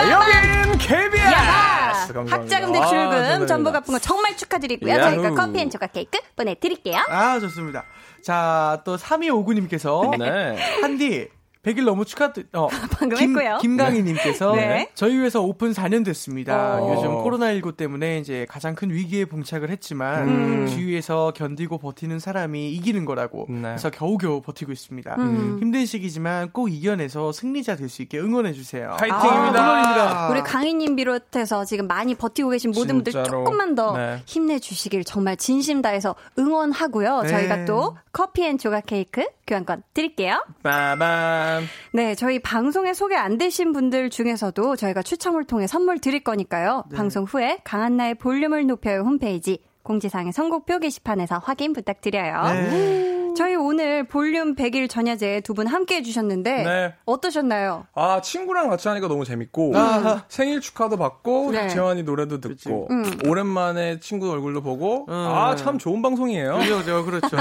네! 여긴 KBS! 감사합니다. 학자금 아, 대출금 감사합니다. 전부 갚은 거 정말 축하드리고요. 야후. 저희가 커피 and 조각 케이크 보내드릴게요. 아, 좋습니다. 자, 또 3259님께서 네. 한디 100일 너무 축하드. 어, 방금 김, 했고요. 김강희님께서 네. 저희 회사 오픈 4년 됐습니다. 어. 요즘 코로나19 때문에 이제 가장 큰 위기에 봉착을 했지만 음. 주위에서 견디고 버티는 사람이 이기는 거라고. 네. 그래서 겨우겨우 버티고 있습니다. 음. 힘든 시기지만 꼭 이겨내서 승리자 될 수 있게 응원해 주세요. 화이팅입니다. 아. 우리 강희님 비롯해서 지금 많이 버티고 계신 모든 분들 진짜로. 조금만 더 네. 힘내 주시길 정말 진심 다해서 응원하고요. 네. 저희가 또 커피 and 조각 케이크 교환권 드릴게요. 빠밤. 네, 저희 방송에 소개 안 되신 분들 중에서도 저희가 추첨을 통해 선물 드릴 거니까요. 네. 방송 후에 강한나의 볼륨을 높여요 홈페이지 공지사항의 선곡표 게시판에서 확인 부탁드려요. 네. 저희 오늘 볼륨 100일 전야제 두 분 함께 해주셨는데 네. 어떠셨나요? 아, 친구랑 같이 하니까 너무 재밌고, 아하. 생일 축하도 받고, 네. 재환이 노래도 듣고, 음. 오랜만에 친구 얼굴도 보고, 음. 아, 참 좋은 방송이에요. 그렇죠, 그렇죠.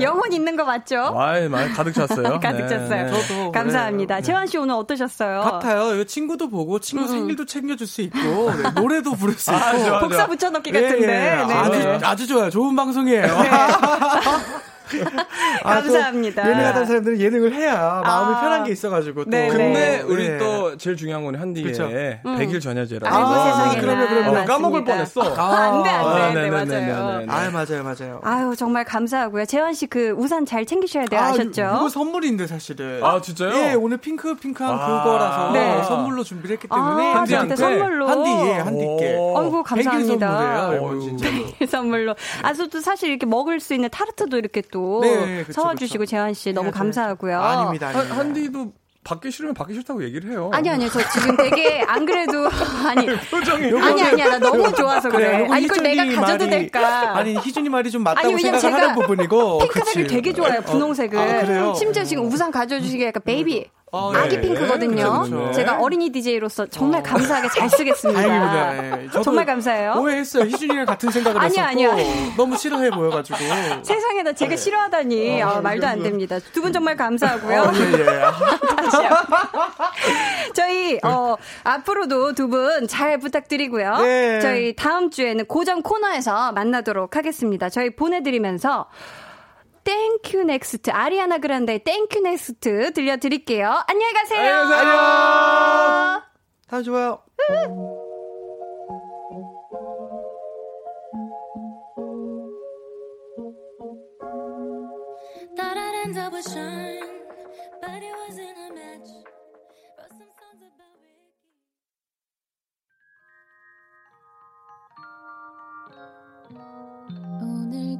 영혼 있는 거 맞죠? 와이, 많이 가득 찼어요. 가득 찼어요. 네. 저도 감사합니다. 네. 재환 씨 오늘 어떠셨어요? 같아요. 친구도 보고 친구 생일도 챙겨줄 수 있고 네, 노래도 부를 수 있고 아, 좋아, 좋아. 복사 붙여넣기 예, 같은데. 예. 네. 아주 네. 아주 좋아요. 좋은 방송이에요. 아, 또 감사합니다. 예능하던 사람들은 예능을 해야 마음이 아. 편한 게 있어가지고 또. 네, 근데 네. 우리 네. 또 제일 중요한 건 한디의 그쵸. 100일 전야제라서. 아이고 아, 세상에나. 그러면, 그러면. 어. 까먹을 뻔했어. 아, 안 돼, 안 돼. 아, 네, 네네네네네. 맞아요. 아 맞아요, 맞아요. 아유, 정말 감사하고요. 재환 씨 그 우산 잘 챙기셔야 돼요. 아, 아셨죠? 이거 선물인데 사실은. 아, 진짜요? 예, 오늘 핑크 핑크한 아. 그거라서 네. 선물로 준비를 했기 아, 때문에 한디한테? 선물로. 한디 예, 한디께. 오. 아이고, 감사합니다. 100일 선물이에요, 이거 어휴. 진짜로. 선물로. 아, 또 사실 이렇게 먹을 수 있는 타르트도 이렇게 또 네, 그쵸, 사와주시고 그쵸. 재환 씨 너무 네, 감사하고요. 아닙니다, 한- 아닙니다. 한디도 받기 싫으면 받기 싫다고 얘기를 해요. 아니, 아니요. 저 지금 되게 안 그래도 아니. 표정이. 아니 아니야 나 너무 좋아서 그래. 요거 아 이걸 희준이 내가 가져도 말이- 될까? 아니 희준이 말이 좀 맞다고 아니, 왜냐면 생각을 하는 제가 부분이고. 핑크색을 그치. 되게 좋아해요 분홍색을. 아, 그래요? 심지어 지금 우산 가져 주시기에 약간 베이비 아, 아기 네. 핑크거든요. 그쵸, 그쵸. 제가 어린이 DJ로서 정말 감사하게 잘 쓰겠습니다. 다행입니다. 예. 저도 정말 감사해요. 오해했어요. 희준이랑 같은 생각을 아니야, 했었고 아니야. 너무 싫어해 보여가지고. 세상에다 제가 싫어하다니 아, 말도 안 됩니다. 두 분 정말 감사하고요. 어, 예, 예. 다시요. 저희 어, 앞으로도 두 분 잘 부탁드리고요. 네. 저희 다음 주에는 고정 코너에서 만나도록 하겠습니다. 저희 보내드리면서 thank u, next 아리아나 그란데의 thank u, next 들려드릴게요. 안녕히 가세요. 안녕. 다 좋아요. Thought I'd end up with Sean, but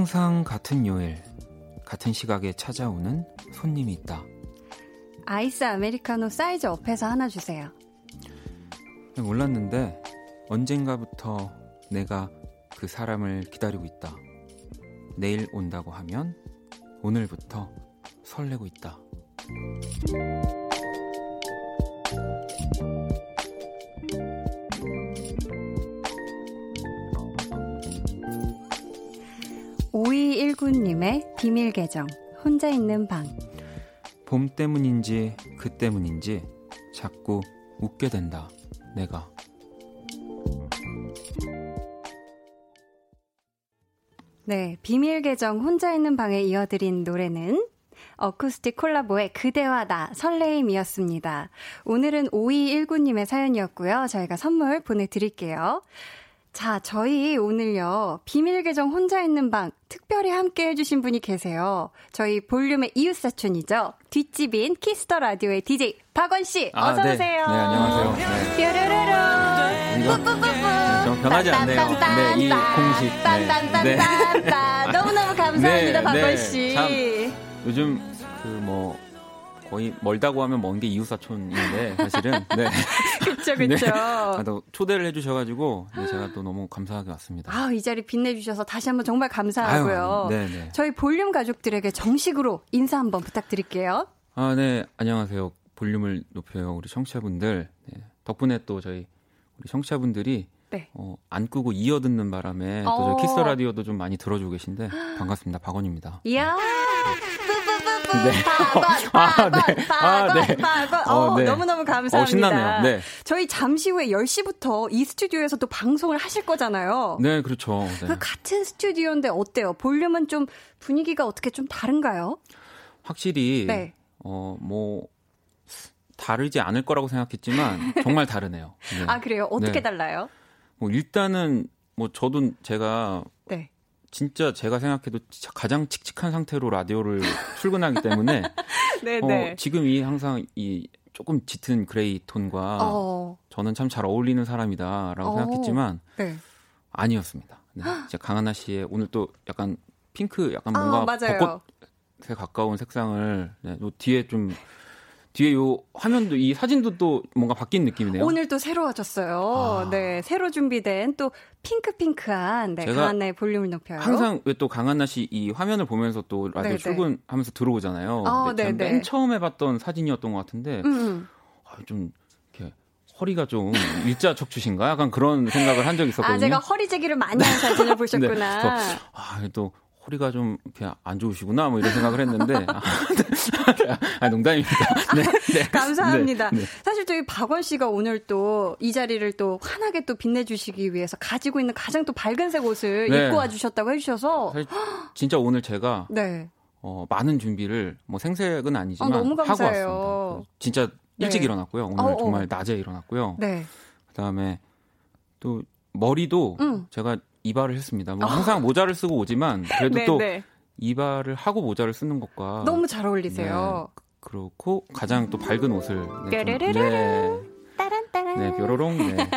항상 같은 요일, 같은 시각에 찾아오는 손님이 있다. 아이스 아메리카노 사이즈 업해서 하나 주세요. 몰랐는데 언젠가부터 내가 그 사람을 기다리고 있다. 내일 온다고 하면 오늘부터 설레고 있다. 오이일구님의 비밀 계정 혼자 있는 방. 봄 때문인지 그 때문인지 자꾸 웃게 된다. 내가. 네, 비밀 계정 혼자 있는 방에 이어드린 노래는 어쿠스틱 콜라보의 그대와 나 설레임이었습니다. 오늘은 5219님의 사연이었고요. 저희가 선물 보내드릴게요. 자, 저희 오늘요, 비밀 계정 혼자 있는 방 특별히 함께 해주신 분이 계세요. 저희 볼륨의 이웃사촌이죠. 뒷집인 키스 더 라디오의 DJ 박원씨, 아, 네. 어서오세요. 네, 안녕하세요. 네. 뾰로로로. 이거 네, 좀 변하지 않네요. 네, 이 공식. 네. 네. 너무너무 감사합니다, 네, 박원씨. 요즘 그 뭐 거의 멀다고 하면 먼 게 이웃사촌인데 사실은 네. 그쵸, 네. 그쵸. 아, 또 초대를 해주셔가지고 네, 제가 또 너무 감사하게 왔습니다. 아, 이 자리 빛내주셔서 다시 한번 정말 감사하고요. 아유, 네네. 저희 볼륨 가족들에게 정식으로 인사 한번 부탁드릴게요. 아, 네. 안녕하세요. 볼륨을 높여요. 우리 청취자분들. 네. 덕분에 또 저희 우리 청취자분들이 네. 어, 안 끄고 이어 듣는 바람에 또 어. 저희 키스 라디오도 좀 많이 들어주고 계신데 반갑습니다. 박원입니다. 이야. 네. 아, 네. 아, 네. 어, 어, 네. 너무너무 감사합니다. 어, 신나네요. 네. 저희 잠시 후에 10시부터 이 스튜디오에서 또 방송을 하실 거잖아요. 네, 그렇죠. 네. 그 같은 스튜디오인데 어때요? 볼륨은 좀 분위기가 어떻게 좀 다른가요? 확실히 네. 어, 뭐 다르지 않을 거라고 생각했지만 정말 다르네요. 네. 아, 그래요? 어떻게 네. 달라요? 뭐 일단은 뭐 저도 제가 네. 진짜 제가 생각해도 진짜 가장 칙칙한 상태로 라디오를 출근하기 때문에 네네. 어, 지금 이 항상 이 조금 짙은 gray 톤과 어, 저는 참 잘 어울리는 사람이다라고 어. 생각했지만 네. 아니었습니다. 네, 진짜 강한나 씨의 오늘 또 약간 핑크 약간 아, 뭔가 맞아요. 벚꽃에 가까운 색상을 네, 요 뒤에 좀 뒤에 요 화면도 이 사진도 또 뭔가 바뀐 느낌이네요. 오늘 또 새로워졌어요. 아. 네, 새로 준비된 또 핑크핑크한 네, 강한나의 볼륨을 높여요. 항상 왜 또 강한나 씨 이 화면을 보면서 또 라디오 네네. 출근하면서 들어오잖아요. 아, 네네. 맨 처음에 봤던 사진이었던 것 같은데 음. 아, 좀 이렇게 허리가 좀 일자 척추신가 약간 그런 생각을 한 적이 있었거든요. 아, 제가 허리 제기를 많이 한 사진을 보셨구나. 네, 아, 또 허리가 좀 이렇게 안 좋으시구나 뭐 이런 생각을 했는데 아, 아, 농담입니다. 네, 네. 감사합니다. 네, 네. 사실 저희 박원 씨가 오늘 또 이 자리를 또 환하게 또 빛내주시기 위해서 가지고 있는 가장 또 밝은색 옷을 네. 입고 와주셨다고 해주셔서 진짜 오늘 제가 네. 어, 많은 준비를 뭐 생색은 아니지만 아, 하고. 왔습니다. 진짜 일찍 네. 일어났고요. 오늘 어 어. 정말 낮에 일어났고요. 네. 그다음에 또 머리도 음. 제가 이발을 했습니다. 뭐 항상 모자를 쓰고 오지만 그래도 네, 또 네. 이발을 하고 모자를 쓰는 것과 너무 잘 어울리세요. 네, 그렇고 가장 또 밝은 옷을 네, 좀-. 네, 따란따란. 네 뾰로롱 네.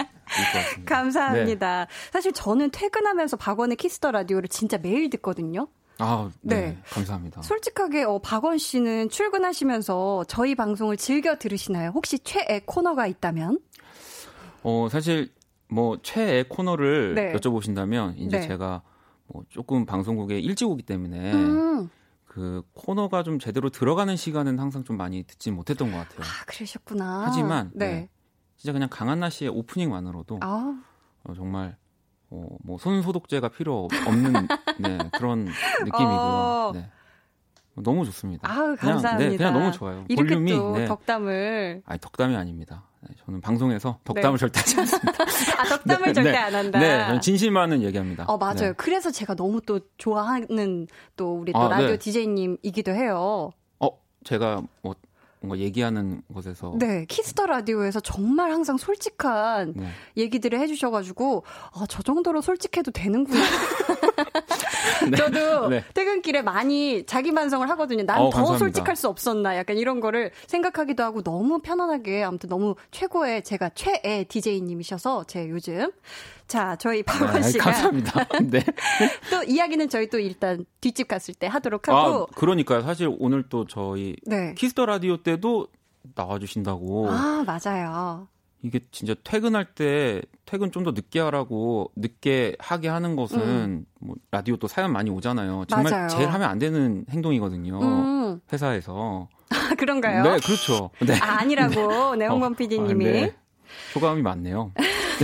감사합니다. 사실 저는 퇴근하면서 박원의 키스 더 라디오를 진짜 매일 듣거든요. 아, 네, 네. 감사합니다. 솔직하게 어, 박원 씨는 출근하시면서 저희 방송을 즐겨 들으시나요? 혹시 최애 코너가 있다면? 어, 사실 뭐 최애 코너를 네. 여쭤보신다면 이제 네. 제가 뭐 조금 방송국에 일찍 오기 때문에 음. 그 코너가 좀 제대로 들어가는 시간은 항상 좀 많이 듣지 못했던 것 같아요. 아, 그러셨구나. 하지만 네. 네. 진짜 그냥 강한나 씨의 오프닝만으로도 아, 어, 정말 어, 뭐 손 소독제가 필요 없는 네, 그런 느낌이고요. 어. 네. 너무 좋습니다. 아우, 그냥, 감사합니다. 네, 그냥 너무 좋아요. 이렇게 볼륨이 또 네. 덕담을. 아니 덕담이 아닙니다. 네, 저는 방송에서 덕담을 절대 하지 않습니다. 아, 덕담을 네, 절대 네. 안 한다. 네, 저는 진실만은 얘기합니다. 어, 맞아요. 네. 그래서 제가 너무 또 좋아하는 또 우리 또 아, 라디오 네. DJ님이기도 해요. 어, 제가 뭐 뭔가 얘기하는 곳에서 네, 키스 더 라디오에서 정말 항상 솔직한 네. 얘기들을 해주셔가지고, 아, 저 정도로 솔직해도 되는구나. 저도 네. 퇴근길에 많이 자기 반성을 하거든요. 난 어, 더. 솔직할 수 없었나. 약간 이런 거를 생각하기도 하고 너무 편안하게 아무튼 너무 최고의 제가 최애 DJ님이셔서 제 요즘 자 저희 박원 네, 씨가 감사합니다. 네. 또 이야기는 저희 또 일단 뒷집 갔을 때 하도록 하고 아, 그러니까요. 사실 오늘 또 저희 네. 키스 더 라디오 때도 나와주신다고. 아 맞아요. 이게 진짜 퇴근할 때 퇴근 좀 더 늦게 하라고 늦게 하게 하는 것은 뭐 라디오 또 사연 많이 오잖아요. 정말 음. 맞아요. 제일 하면 안 되는 행동이거든요. 음 회사에서. 아, 그런가요? 네, 그렇죠. 네. 아, 아니라고 네, 홍범 어, PD님이 아, 네. 효과음이 많네요.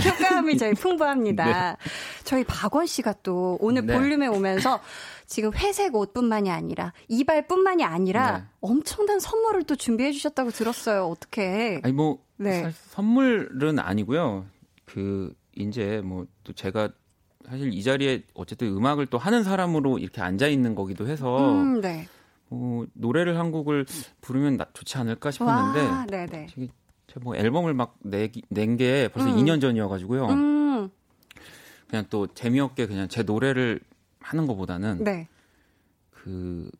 효과음이 저희 풍부합니다. 저희 박원 씨가 또 오늘 네. 볼륨에 오면서 지금 회색 옷뿐만이 아니라 이발뿐만이 아니라 네. 엄청난 선물을 또 준비해 주셨다고 들었어요. 어떻게? 아니 뭐 네. 선물은 아니고요. 그 이제 뭐 또 제가 사실 이 자리에 어쨌든 음악을 또 하는 사람으로 이렇게 앉아 있는 거기도 해서 음, 네. 어, 노래를 한 곡을 부르면 나- 좋지 않을까 싶었는데 와, 네네. 되게 제가 뭐 앨범을 막 낸 게 벌써 음. 2년 전이어가지고요. 음, 그냥 또 재미없게 그냥 제 노래를 하는 것보다는 네. 그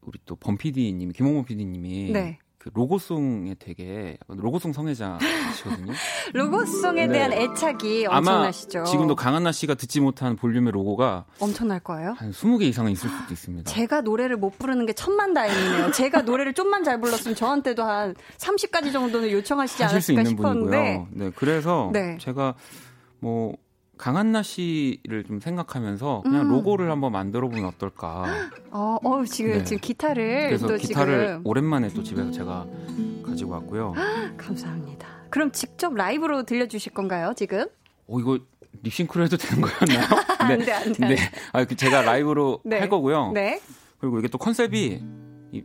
우리 또 범피디님 김홍범 PD님이 네. 그 로고송에 되게 로고송 성애자시거든요. 로고송에 네. 대한 애착이 엄청나시죠? 지금도 강한나 씨가 듣지 못한 볼륨의 로고가 엄청날 거예요. 한 20개 이상은 있을 수도 있습니다. 제가 노래를 못 부르는 게 천만 다행이네요. 제가 노래를 좀만 잘 불렀으면 저한테도 한 30가지 정도는 요청하시지 있는 싶었는데. 분이고요. 네, 그래서 네. 제가 뭐 강한나 씨를 좀 생각하면서 그냥 음. 로고를 한번 만들어 보면 어떨까. 어, 어 지금 네. 지금 기타를 그래서 또 기타를 지금 오랜만에 또 집에서 제가 가지고 왔고요. 감사합니다. 그럼 직접 라이브로 들려주실 건가요, 지금? 어 이거 립싱크로 해도 되는 거였나요? 안 돼, 안 돼, 안 네. 돼. 아, 그 제가 라이브로 네. 할 거고요. 네. 그리고 이게 또 컨셉이 이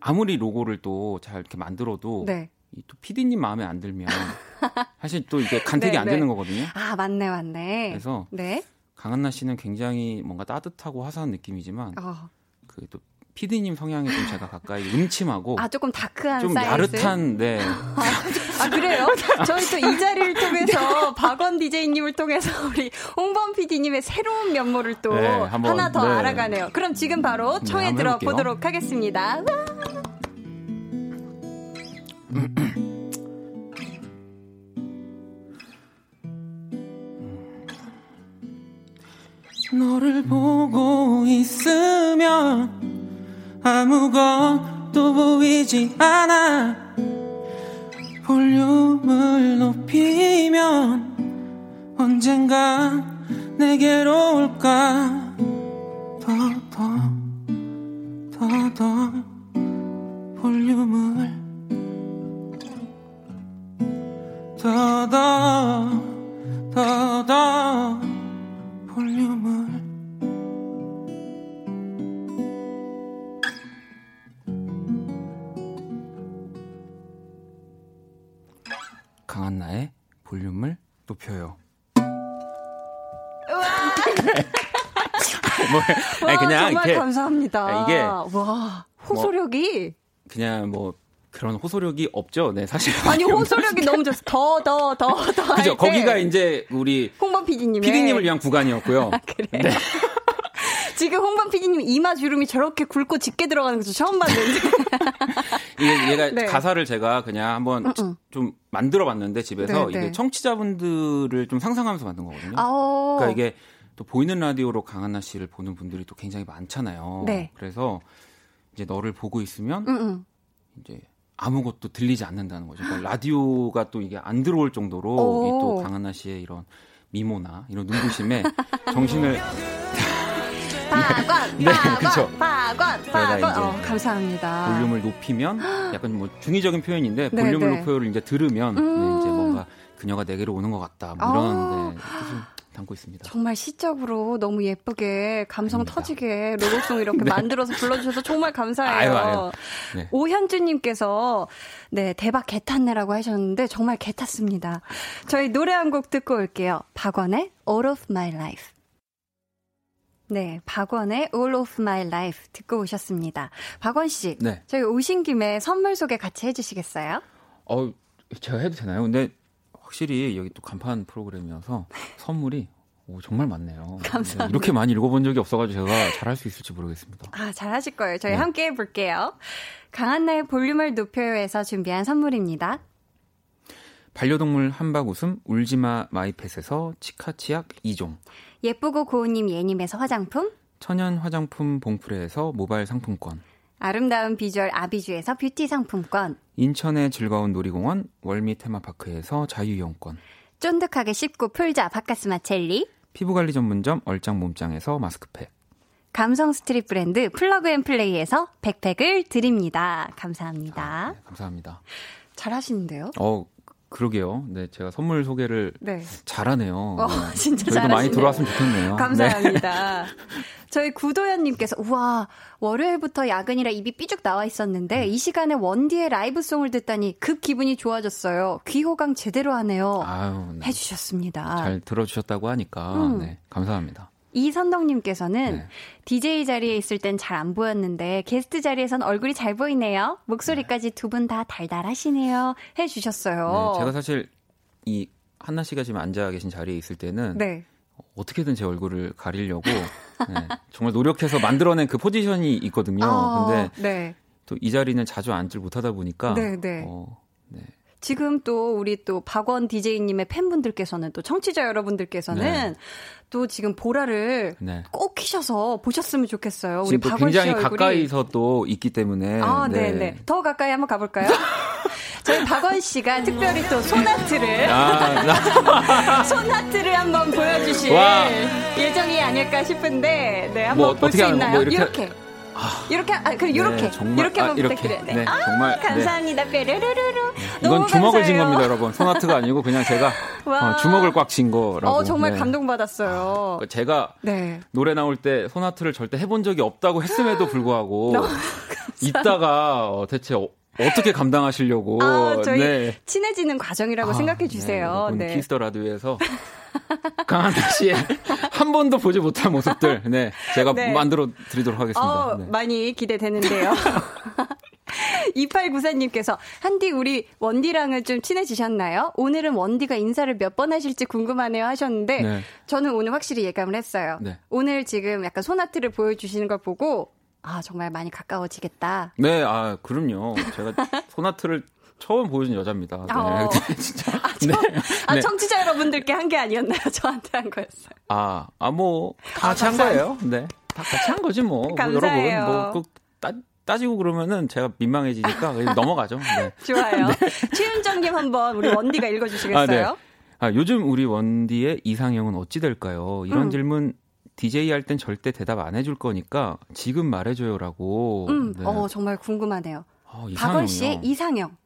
아무리 로고를 또 잘 이렇게 만들어도 네. 이또 PD님 마음에 안 들면 사실 또 이게 간택이 네, 안 네. 되는 거거든요. 아, 맞네, 맞네. 그래서 네. 강한나 씨는 굉장히 뭔가 따뜻하고 화사한 느낌이지만 어. 그또 PD님 성향에 좀 제가 가까이 음침하고 아, 조금 다크한 좀 사이즈. 야릇한 네. 아, 그래요? 저희 또 이 자리를 통해서 박원 DJ님을 통해서 우리 홍범 PD님의 새로운 면모를 또 네, 한번, 하나 더 네. 알아가네요. 그럼 지금 바로 네, 청해 해볼게요. 들어보도록 하겠습니다. 너를 보고 있으면 아무것도 보이지 않아. 볼륨을 높이면 언젠가 내게로 올까? 더 더 더더 볼륨을 더더 볼륨을 강한나의 볼륨을 높여요. 뭐, 아니, 와, 그냥 정말 이렇게 감사합니다. 아, 이게 와, 호소력이 그냥 뭐 그런 호소력이 없죠. 네, 사실. 아니 호소력이 너무 좋어. 더 더 더 더. 그죠. 거기가 이제 우리 홍범 PD님의 피디님을 위한 구간이었고요. 그래. 지금 홍범 PD님 이마 주름이 저렇게 굵고 짙게 들어가는 거 처음 봤는데. 이게 얘가 네. 가사를 제가 그냥 한번 음, 음. 좀 만들어 봤는데 집에서 네, 네. 이게 청취자분들을 좀 상상하면서 만든 거거든요. 아오. 그러니까 이게 또 보이는 라디오로 강한나 씨를 보는 분들이 또 굉장히 많잖아요. 네. 그래서 이제 너를 보고 있으면 음, 음. 이제 아무것도 들리지 않는다는 거죠. 그러니까 라디오가 또 이게 안 들어올 정도로 오. 이또 강한나 씨의 이런 미모나 이런 눈부심에 정신을 박원, 네, 그러다 박원. 이제 어, 감사합니다. 볼륨을 높이면 약간 뭐 중의적인 표현인데 네, 볼륨을 네. 높여요를 이제 들으면 네, 음. 이제 뭔가 그녀가 내게로 오는 것 같다 뭐 아. 이런 네, 뜻을 담고 있습니다. 정말 시적으로 너무 예쁘게 감성 아닙니다. 터지게 로고송 이렇게 네. 만들어서 불러주셔서 정말 감사해요. 아유, 아유. 네. 오현주님께서 네 대박 개 탔네라고 하셨는데 정말 개 탔습니다. 저희 노래 한 곡 듣고 올게요. 박원의 All of My Life. 네, 박원의 All of My Life 듣고 오셨습니다. 박원 씨, 네. 저희 오신 김에 선물 소개 같이 해주시겠어요? 어 제가 해도 되나요? 근데 확실히 여기 또 간판 프로그램이어서 선물이 오, 정말 많네요. 감사합니다. 네, 이렇게 많이 읽어본 적이 없어가지고 제가 잘할 수 있을지 모르겠습니다. 아, 잘하실 거예요. 저희 네. 함께 해볼게요. 강한나의 볼륨을 높여요에서 준비한 선물입니다. 반려동물 한박 웃음 울지마 마이펫에서 치카치약 2종 예쁘고 고운님 예님에서 화장품, 천연 화장품 봉프레에서 모바일 상품권 아름다운 비주얼 아비주에서 뷰티 상품권, 인천의 즐거운 놀이공원 월미 테마파크에서 자유이용권 쫀득하게 씹고 풀자 바카스마 첼리, 피부관리 전문점 얼짱 몸짱에서 마스크팩 감성 street 브랜드 플러그 앤 플레이에서 백팩을 드립니다. 감사합니다. 네, 감사합니다. 잘하시는데요? 어 그러게요. 네 제가 선물 소개를 네. 잘하네요. 어, 네. 진짜 저희도 잘하시네요. 많이 들어왔으면 좋겠네요. 감사합니다. 저희 구도현님께서 우와 월요일부터 야근이라 입이 삐죽 나와 있었는데 이 시간에 원디의 라이브송을 듣다니 급 기분이 좋아졌어요. 귀호강 제대로 하네요. 아유, 네. 해주셨습니다. 잘 들어주셨다고 하니까 음. 네, 감사합니다. 이선덕님께서는 네. DJ 자리에 있을 땐 잘 안 보였는데 게스트 자리에선 얼굴이 잘 보이네요. 목소리까지 두 분 다 달달하시네요. 해주셨어요. 네, 제가 사실 이 한나 씨가 지금 앉아 계신 자리에 있을 때는 네. 어떻게든 제 얼굴을 가리려고 네, 정말 노력해서 만들어낸 그 포지션이 있거든요. 아, 근데 네. 또이 자리는 자주 앉질 못하다 보니까 네, 네. 어, 네. 지금 또 우리 또 박원 DJ님의 팬분들께서는 또 청취자 여러분들께서는 네. 또 지금 보라를 네. 꼭 키셔서 보셨으면 좋겠어요. 우리 박원 씨 굉장히 얼굴이. 가까이서 또 있기 때문에 아, 네, 네. 더 가까이 한번 가볼까요? 저희 박원 씨가 특별히 또 소나트를 아, 나- 소나트를 한번 보여주실 와. 예정이 아닐까 싶은데 네 한번 뭐 볼수 어떻게 하는 거? 있나요? 뭐 이렇게? 이렇게 이렇게 아 그럼 이렇게 네, 정말- 이렇게 한번 아, 이렇게. 부탁드려요. 네. 네, 아, 정말, 네. 감사합니다. 뾰르르르르. 너무 이건 주먹을 진 감사해요. 겁니다, 여러분. 손하트가 아니고 그냥 제가 와. 어, 주먹을 꽉 쥔 거라고. 어 정말 네. 감동받았어요. 제가 네. 노래 나올 때 손하트를 절대 해본 적이 없다고 했음에도 불구하고 이따가 어, 대체 어, 떻게 감당하시려고 아, 저희 네. 친해지는 과정이라고 아, 생각해 네, 주세요. 네. 키스 더 라디오에서 강한나 씨의 한 번도 보지 못한 모습들 네 제가 네. 만들어 드리도록 하겠습니다. 어, 네. 많이 기대되는데요. 2894님께서 한디 우리 원디랑은 좀 친해지셨나요? 오늘은 원디가 인사를 몇 번 하실지 궁금하네요 하셨는데 네. 저는 오늘 확실히 예감을 했어요. 네. 오늘 지금 약간 소나트를 보여주시는 걸 보고 아 정말 많이 가까워지겠다. 네, 아 그럼요. 제가 소나트를 처음 보여준 여자입니다. 네, 어. 진짜. 저- 아, 네. 청취자 여러분들께 한 게 아니었나요? 저한테 한 거였어요. 아, 아, 뭐, 다 같이 한 거예요. 네. 다 같이 한 거지, 뭐. 뭐 감사해요. 여러분, 뭐, 꼭 따, 따지고 그러면 제가 민망해지니까 그냥 넘어가죠. 네. 좋아요. 최윤정님 한번 우리 원디가 읽어주시겠어요? 아, 네. 아, 요즘 우리 원디의 이상형은 어찌 될까요? 이런 음. 질문 DJ 할 땐 절대 대답 안 해줄 거니까 지금 말해줘요라고. 음, 네. 어 정말 궁금하네요. 아, 박원 씨의? 이상형.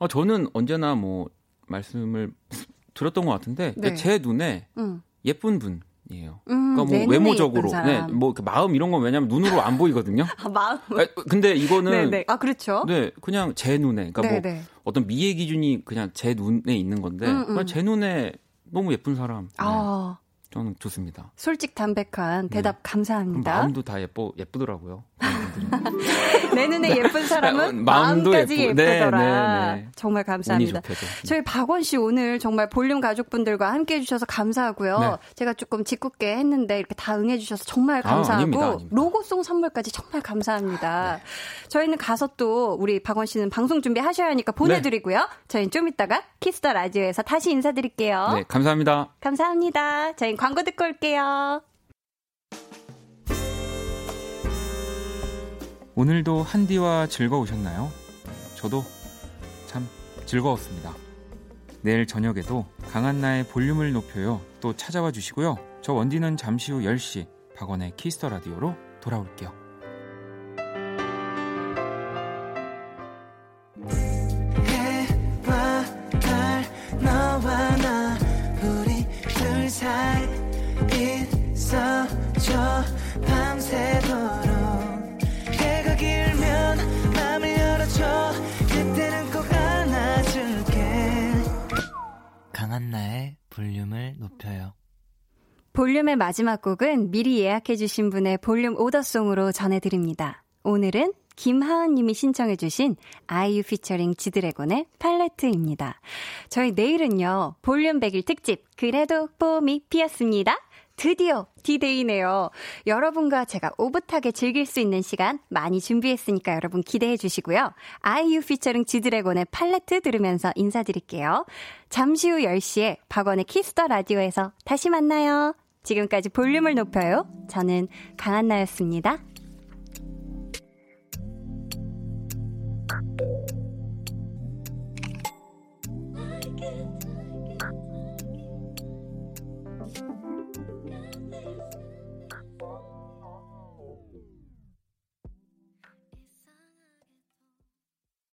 어, 저는 언제나 뭐, 말씀을 들었던 것 같은데, 네. 제 눈에 음. 예쁜 분 이에요. 음, 그러니까 내뭐 눈에 외모적으로, 네, 사람. 뭐그 마음 이런 건 왜냐면 눈으로 안 보이거든요. 아, 마음. 아, 근데 이거는 네, 네. 아, 그렇죠. 네, 그냥 제 눈에, 그러니까 네, 뭐 네. 어떤 미의 기준이 그냥 제 눈에 있는 건데, 음, 음. 제 눈에 너무 예쁜 사람, 네, 아, 저는 좋습니다. 솔직 담백한 대답 그럼 감사합니다. 마음도 다 예뻐 예쁘더라고요. 내 눈에 예쁜 사람은 마음도 마음까지 예쁘- 네, 예쁘더라. 네, 네. 정말 운이 감사합니다. 저희 박원 씨 오늘 정말 볼륨 가족분들과 함께 해주셔서 감사하고요. 네. 제가 조금 짓궂게 했는데 이렇게 다 응해주셔서 정말 아, 감사하고 아닙니다, 아닙니다. 로고송 선물까지 정말 감사합니다. 저희는 가서 또 우리 박원 씨는 방송 준비하셔야 하니까 보내드리고요. 저희는 좀 이따가 키스 더 라디오에서 다시 인사드릴게요. 네, 감사합니다. 감사합니다. 저희는 광고 듣고 올게요. 오늘도 한디와 즐거우셨나요? 저도 참 즐거웠습니다. 내일 저녁에도 강한나의 볼륨을 높여요. 또 찾아와 주시고요. 저 원디는 잠시 후 10시 박원의 키스 더 라디오로 돌아올게요. 있어줘 밤새도록 해가 길면 맘을 열어줘 그때는 꼭 안아줄게 강한나의 볼륨을 높여요 볼륨의 마지막 곡은 미리 예약해주신 분의 볼륨 오더송으로 전해드립니다. 오늘은 김하은님이 신청해주신 아이유 피처링 지드래곤의 팔레트입니다. 저희 내일은요, 볼륨 100일 특집, 그래도 봄이 피었습니다. 드디어 디데이네요. 여러분과 제가 오붓하게 즐길 수 있는 시간 많이 준비했으니까 여러분 기대해 주시고요. 아이유 피처링 지드래곤의 팔레트 들으면서 인사드릴게요. 잠시 후 10시에 박원의 Kiss the Radio에서 다시 만나요. 지금까지 볼륨을 높여요. 저는 강한나였습니다.